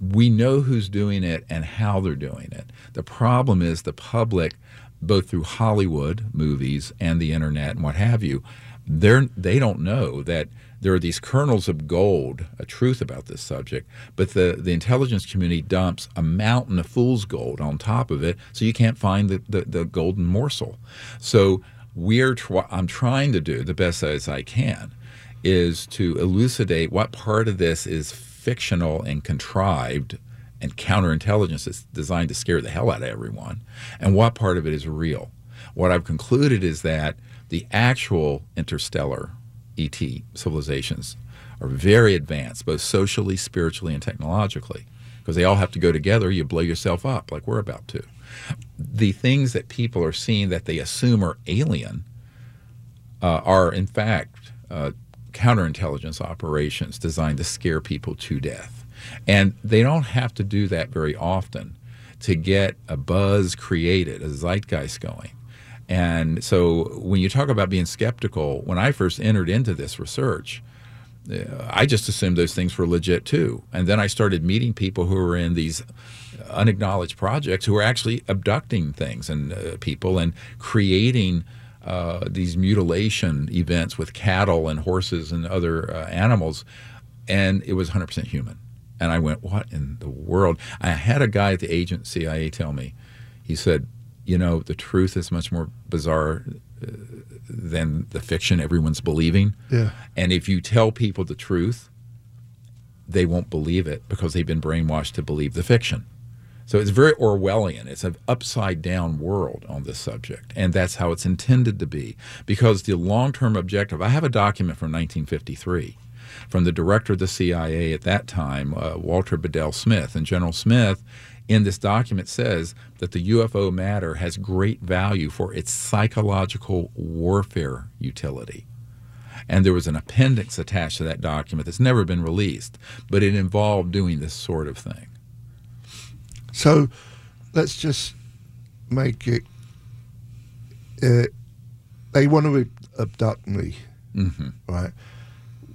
We know who's doing it and how they're doing it. The problem is the public, both through Hollywood movies and the internet and what have you, they're, they don't know that there are these kernels of gold, a truth about this subject, but the, the intelligence community dumps a mountain of fool's gold on top of it, so you can't find the, the, the golden morsel. So we're tr- I'm trying to do the best as I can is to elucidate what part of this is fictional and contrived and counterintelligence is designed to scare the hell out of everyone, and what part of it is real. What I've concluded is that the actual interstellar ET civilizations are very advanced, both socially, spiritually, and technologically, because they all have to go together. You blow yourself up like we're about to. The things that people are seeing that they assume are alien uh, are, in fact, uh, counterintelligence operations designed to scare people to death. And they don't have to do that very often to get a buzz created, a zeitgeist going. And so when you talk about being skeptical, when I first entered into this research, uh, I just assumed those things were legit too. And then I started meeting people who were in these unacknowledged projects who were actually abducting things and uh, people and creating uh, these mutilation events with cattle and horses and other uh, animals. And it was 100% human. And I went, what in the world? I had a guy at the agency, CIA tell me, he said, you know, the truth is much more bizarre uh, than the fiction everyone's believing. Yeah. And if you tell people the truth, they won't believe it because they've been brainwashed to believe the fiction. So it's very Orwellian. It's an upside down world on this subject. And that's how it's intended to be. Because the long term objective, I have a document from 1953 from the director of the CIA at that time, uh, Walter Bedell Smith. And General Smith in this document says that the UFO matter has great value for its psychological warfare utility. And there was an appendix attached to that document that's never been released, but it involved doing this sort of thing. So let's just make it. Uh, they want to abduct me, mm-hmm. right?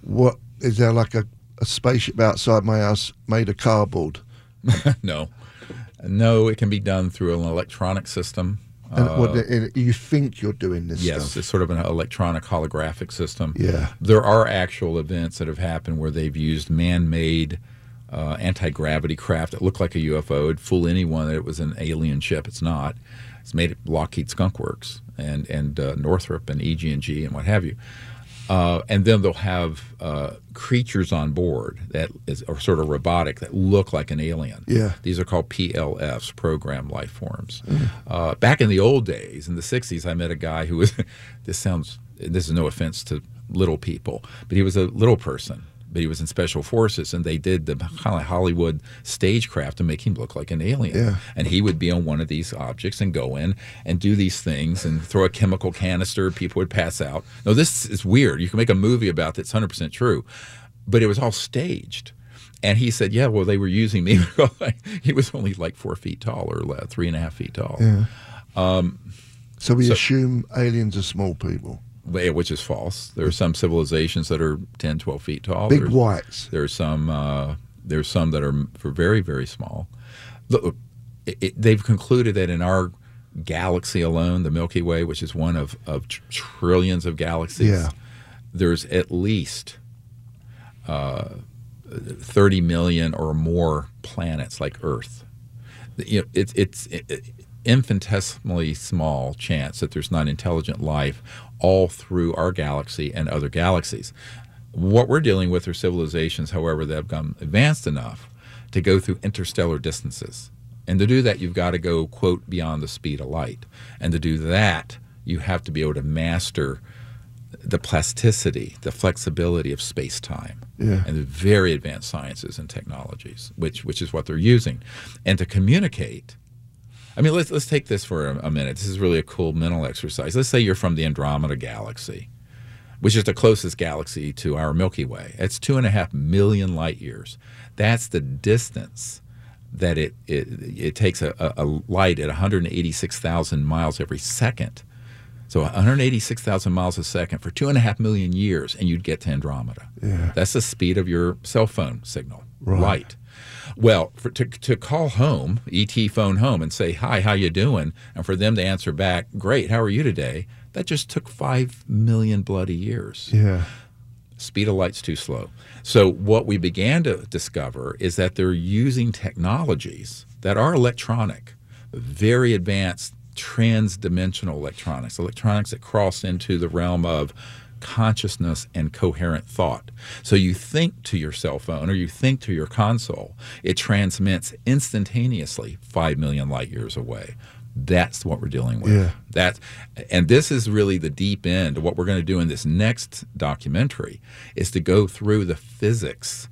What is there like a, a spaceship outside my house made of cardboard? no, no, it can be done through an electronic system. And uh, what, you think you're doing this yes, stuff. it's sort of an electronic holographic system. Yeah. There are actual events that have happened where they've used man made uh, anti gravity craft that looked like a UFO. It'd fool anyone that it was an alien ship. It's not. It's made at Lockheed Skunk Works and, and uh, Northrop and EG&G and what have you. Uh, and then they'll have uh, creatures on board that is, are sort of robotic that look like an alien. Yeah. These are called PLFs, program life forms. Mm. Uh, back in the old days, in the 60s, I met a guy who was, this sounds, this is no offense to little people, but he was a little person but he was in special forces, and they did the kind of Hollywood stagecraft to make him look like an alien. Yeah. And he would be on one of these objects and go in and do these things and throw a chemical canister. People would pass out. No, this is weird. You can make a movie about that's 100% true, but it was all staged. And he said, "Yeah, well, they were using me he was only like four feet tall or three and a half feet tall." Yeah. Um, so we so, assume aliens are small people which is false. There are some civilizations that are 10, 12 feet tall. Big there's, whites. There's some. Uh, there's some that are for very, very small. Look, it, it, they've concluded that in our galaxy alone, the Milky Way, which is one of, of tr- trillions of galaxies, yeah. there's at least uh, 30 million or more planets like Earth. You know, it, it's it's infinitesimally small chance that there's not intelligent life all through our galaxy and other galaxies. What we're dealing with are civilizations, however, that have become advanced enough to go through interstellar distances. And to do that, you've got to go, quote, beyond the speed of light. And to do that, you have to be able to master the plasticity, the flexibility of space time, yeah. and the very advanced sciences and technologies, which, which is what they're using. And to communicate I mean, let's let's take this for a, a, minute. This is really a cool mental exercise. Let's say you're from the Andromeda galaxy, which is the closest galaxy to our Milky Way. It's two and a half million light years. That's the distance that it it, it takes a, a light at 186,000 miles every second. So 186,000 miles a second for two and a half million years, and you'd get to Andromeda. Yeah. That's the speed of your cell phone signal, Right. light. Well, for, to, to call home, ET phone home, and say, hi, how you doing? And for them to answer back, great, how are you today? That just took five million bloody years Yeah. speed of light's too slow. So what we began to discover is that they're using technologies that are electronic, very advanced trans-dimensional electronics, electronics that cross into the realm of consciousness and coherent thought. So you think to your cell phone or you think to your console, it transmits instantaneously 5 million light years away. That's what we're dealing with. Yeah. That, and this is really the deep end. What we're going to do in this next documentary is to go through the physics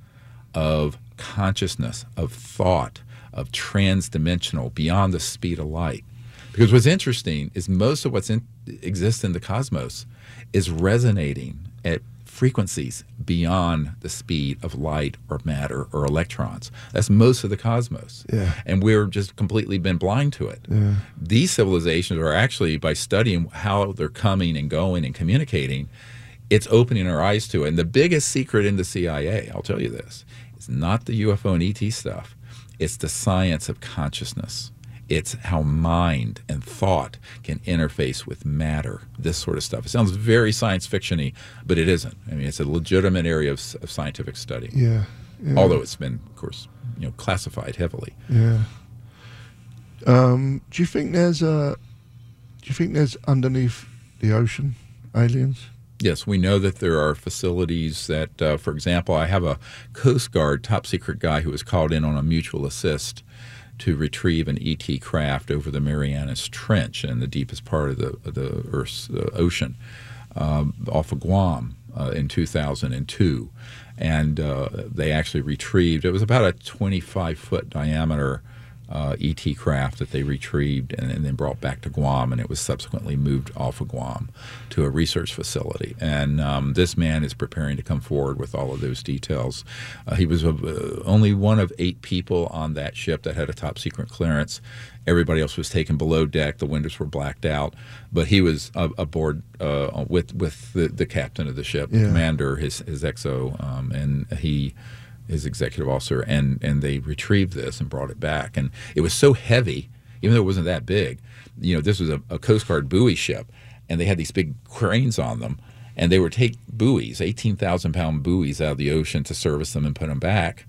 of consciousness, of thought, of trans-dimensional, beyond the speed of light. Because what's interesting is most of what's in, exists in the cosmos is resonating at frequencies beyond the speed of light or matter or electrons. That's most of the cosmos. Yeah. And we're just completely been blind to it. These civilizations are actually, by studying how they're coming and going and communicating, it's opening our eyes to it. And the biggest secret in the CIA, I'll tell you this, is not the UFO and ET stuff. It's the science of consciousness. It's how mind and thought can interface with matter, this sort of stuff. It sounds very science fictiony, but it isn't. I mean, it's a legitimate area of, of scientific study, Yeah. yeah. although it's been, of course, you know, classified heavily. Yeah. Um, do you think there's a? Do you think there's underneath the ocean aliens? Yes, we know that there are facilities that, uh, for example, I have a Coast Guard top secret guy who was called in on a mutual assist to retrieve an ET craft over the Marianas Trench in the deepest part of the, the Earth's uh, ocean um, off of Guam uh, in 2002. And uh, they actually retrieved, it was about a 25 foot diameter uh, ET craft that they retrieved and, and then brought back to Guam, and it was subsequently moved off of Guam to a research facility. And um, this man is preparing to come forward with all of those details. Uh, he was uh, only one of eight people on that ship that had a top secret clearance. Everybody else was taken below deck. The windows were blacked out, but he was aboard uh, with with the, the captain of the ship, Yeah. commander, his his XO, um, and he his executive officer, and and they retrieved this and brought it back, and it was so heavy, even though it wasn't that big. You know, this was a, a Coast Guard buoy ship, and they had these big cranes on them, and they would take buoys, eighteen thousand pound buoys, out of the ocean to service them and put them back.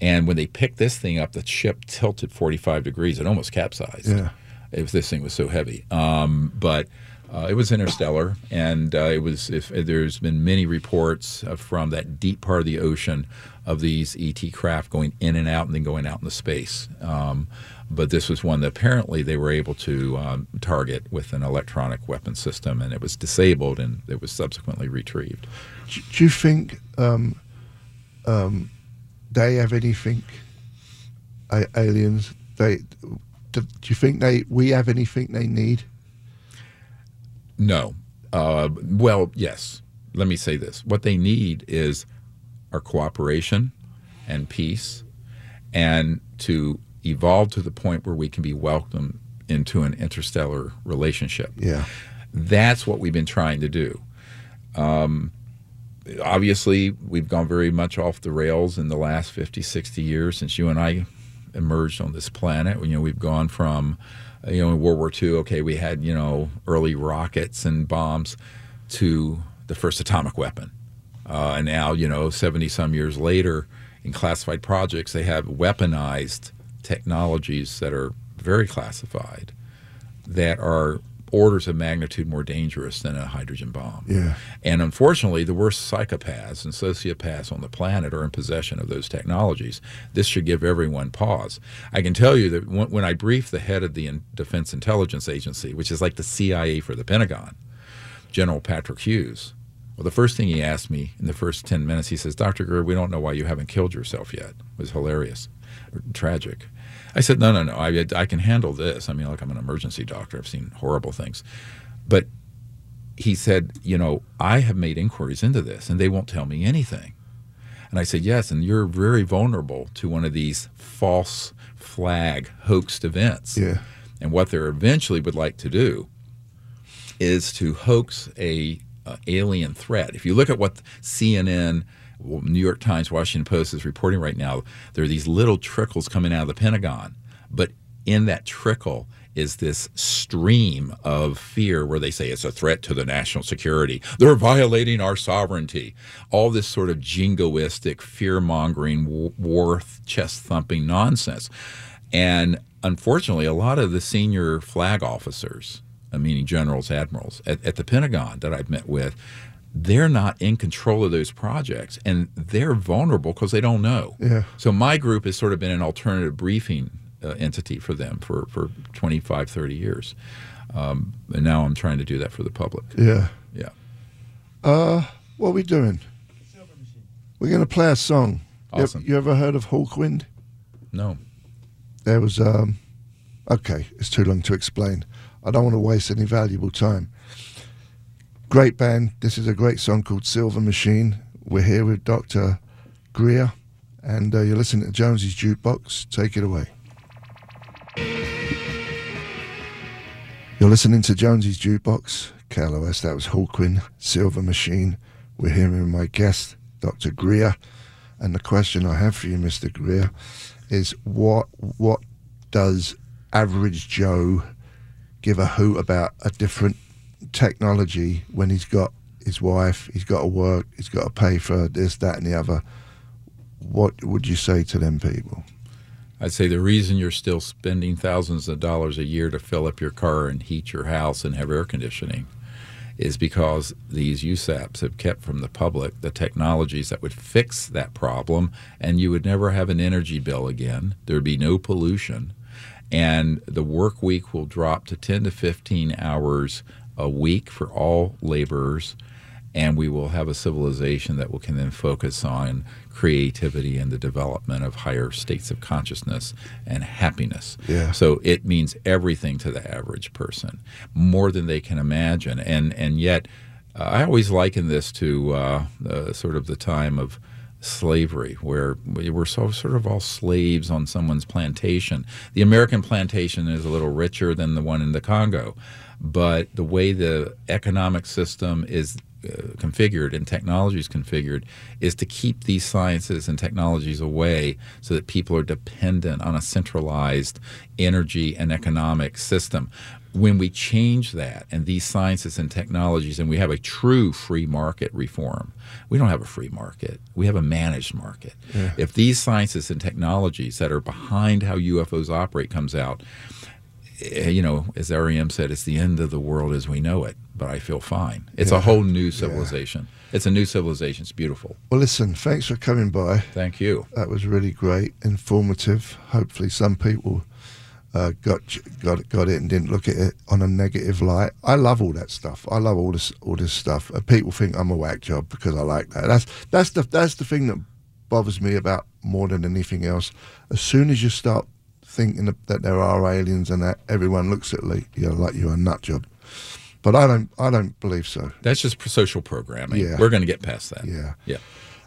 And when they picked this thing up, the ship tilted forty five degrees. It almost capsized. Yeah. Was, this thing was so heavy. Um, but uh, it was interstellar, and uh, it was. If there's been many reports uh, from that deep part of the ocean of these ET craft going in and out, and then going out into space. Um, but this was one that apparently they were able to um, target with an electronic weapon system, and it was disabled, and it was subsequently retrieved. Do, you think um, um, they have anything? A- aliens, they. Do, do you think they? We have anything they need? No. Uh, well, yes. Let me say this. What they need is our cooperation and peace and to evolve to the point where we can be welcomed into an interstellar relationship. Yeah. That's what we've been trying to do. Um, obviously, we've gone very much off the rails in the last 50, 60 years since you and I emerged on this planet. You know, we've gone from, you know, in World War II, okay, we had, you know, early rockets and bombs to the first atomic weapon. Uh, and now, you know, 70 some years later, in classified projects, they have weaponized technologies that are very classified that are orders of magnitude more dangerous than a hydrogen bomb. Yeah. And unfortunately, the worst psychopaths and sociopaths on the planet are in possession of those technologies. This should give everyone pause. I can tell you that when, when I briefed the head of the In- Defense Intelligence Agency, which is like the CIA for the Pentagon, General Patrick Hughes, well, the first thing he asked me in the first 10 minutes, he says, Dr. Greer, we don't know why you haven't killed yourself yet. It was hilarious, tragic. I said, no, no, no, I, I can handle this. I mean, like I'm an emergency doctor. I've seen horrible things. But he said, you know, I have made inquiries into this and they won't tell me anything. And I said, Yes, and you're very vulnerable to one of these false flag hoaxed events. Yeah. And what they're eventually would like to do is to hoax a uh, alien threat. If you look at what CNN, New York Times, Washington Post is reporting right now, there are these little trickles coming out of the Pentagon, but in that trickle is this stream of fear where they say it's a threat to the national security. They're violating our sovereignty. All this sort of jingoistic, fear mongering, war chest thumping nonsense. And unfortunately, a lot of the senior flag officers, meaning generals, admirals, at, at the Pentagon that I've met with, they're not in control of those projects and they're vulnerable because they don't know. Yeah. So my group has sort of been an alternative briefing uh, entity for them for, for 25, 30 years. Um, and now I'm trying to do that for the public. Yeah. Yeah. Uh, what are we doing? We're going to play a song. You- Awesome. You, ever heard of Hawkwind? No. There was um. Okay, it's too long to explain. I don't want to waste any valuable time. Great band. This is a great song called Silver Machine. We're here with Dr. Greer, and uh, you're listening to Jonesy's Jukebox. Take it away. You're listening to Jonesy's Jukebox, KLOS. That was Hawkwind, Silver Machine. We're here with my guest, Dr. Greer. And the question I have for you, Mr. Greer, is what what does average Joe give a hoot about a different technology when he's got his wife, he's got to work, he's got to pay for this, that, and the other? What would you say to them people? I'd say the reason you're still spending thousands of dollars a year to fill up your car and heat your house and have air conditioning is because these USAPs have kept from the public the technologies that would fix that problem, and you would never have an energy bill again. There would be no pollution, and the work week will drop to 10 to 15 hours a week for all laborers, and we will have a civilization that will, can then focus on creativity and the development of higher states of consciousness and happiness. Yeah. So it means everything to the average person, more than they can imagine. And and yet, uh, I always liken this to uh, uh, sort of the time of slavery, where we were so sort of all slaves on someone's plantation. The American plantation is a little richer than the one in the Congo, but the way the economic system is uh, configured and technology is configured is to keep these sciences and technologies away so that people are dependent on a centralized energy and economic system. When we change that and these sciences and technologies and we have a true free market reform, we don't have a free market. We have a managed market. If these sciences and technologies that are behind how UFOs operate comes out, eh, you know, as REM said, it's the end of the world as we know it, but I feel fine. It's a whole new civilization. It's a new civilization. It's beautiful. Well, listen, thanks for coming by. Thank you. That was really great, informative. Hopefully, some people uh, got got got it and didn't look at it on a negative light. I love all that stuff. I love all this all this stuff. Uh, people think I'm a whack job because I like that. That's that's the that's the thing that bothers me about more than anything else. As soon as you start thinking that- that there are aliens and that everyone looks at like you know, like you're a nut job, but I don't I don't believe so. That's just social programming. Yeah. We're going to get past that. Yeah. Yeah.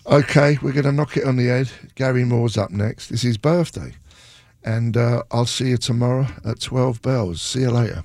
Okay, we're going to knock it on the head. Gary Moore's up next. It's his birthday. And uh, I'll see you tomorrow at 12 bells. See you later.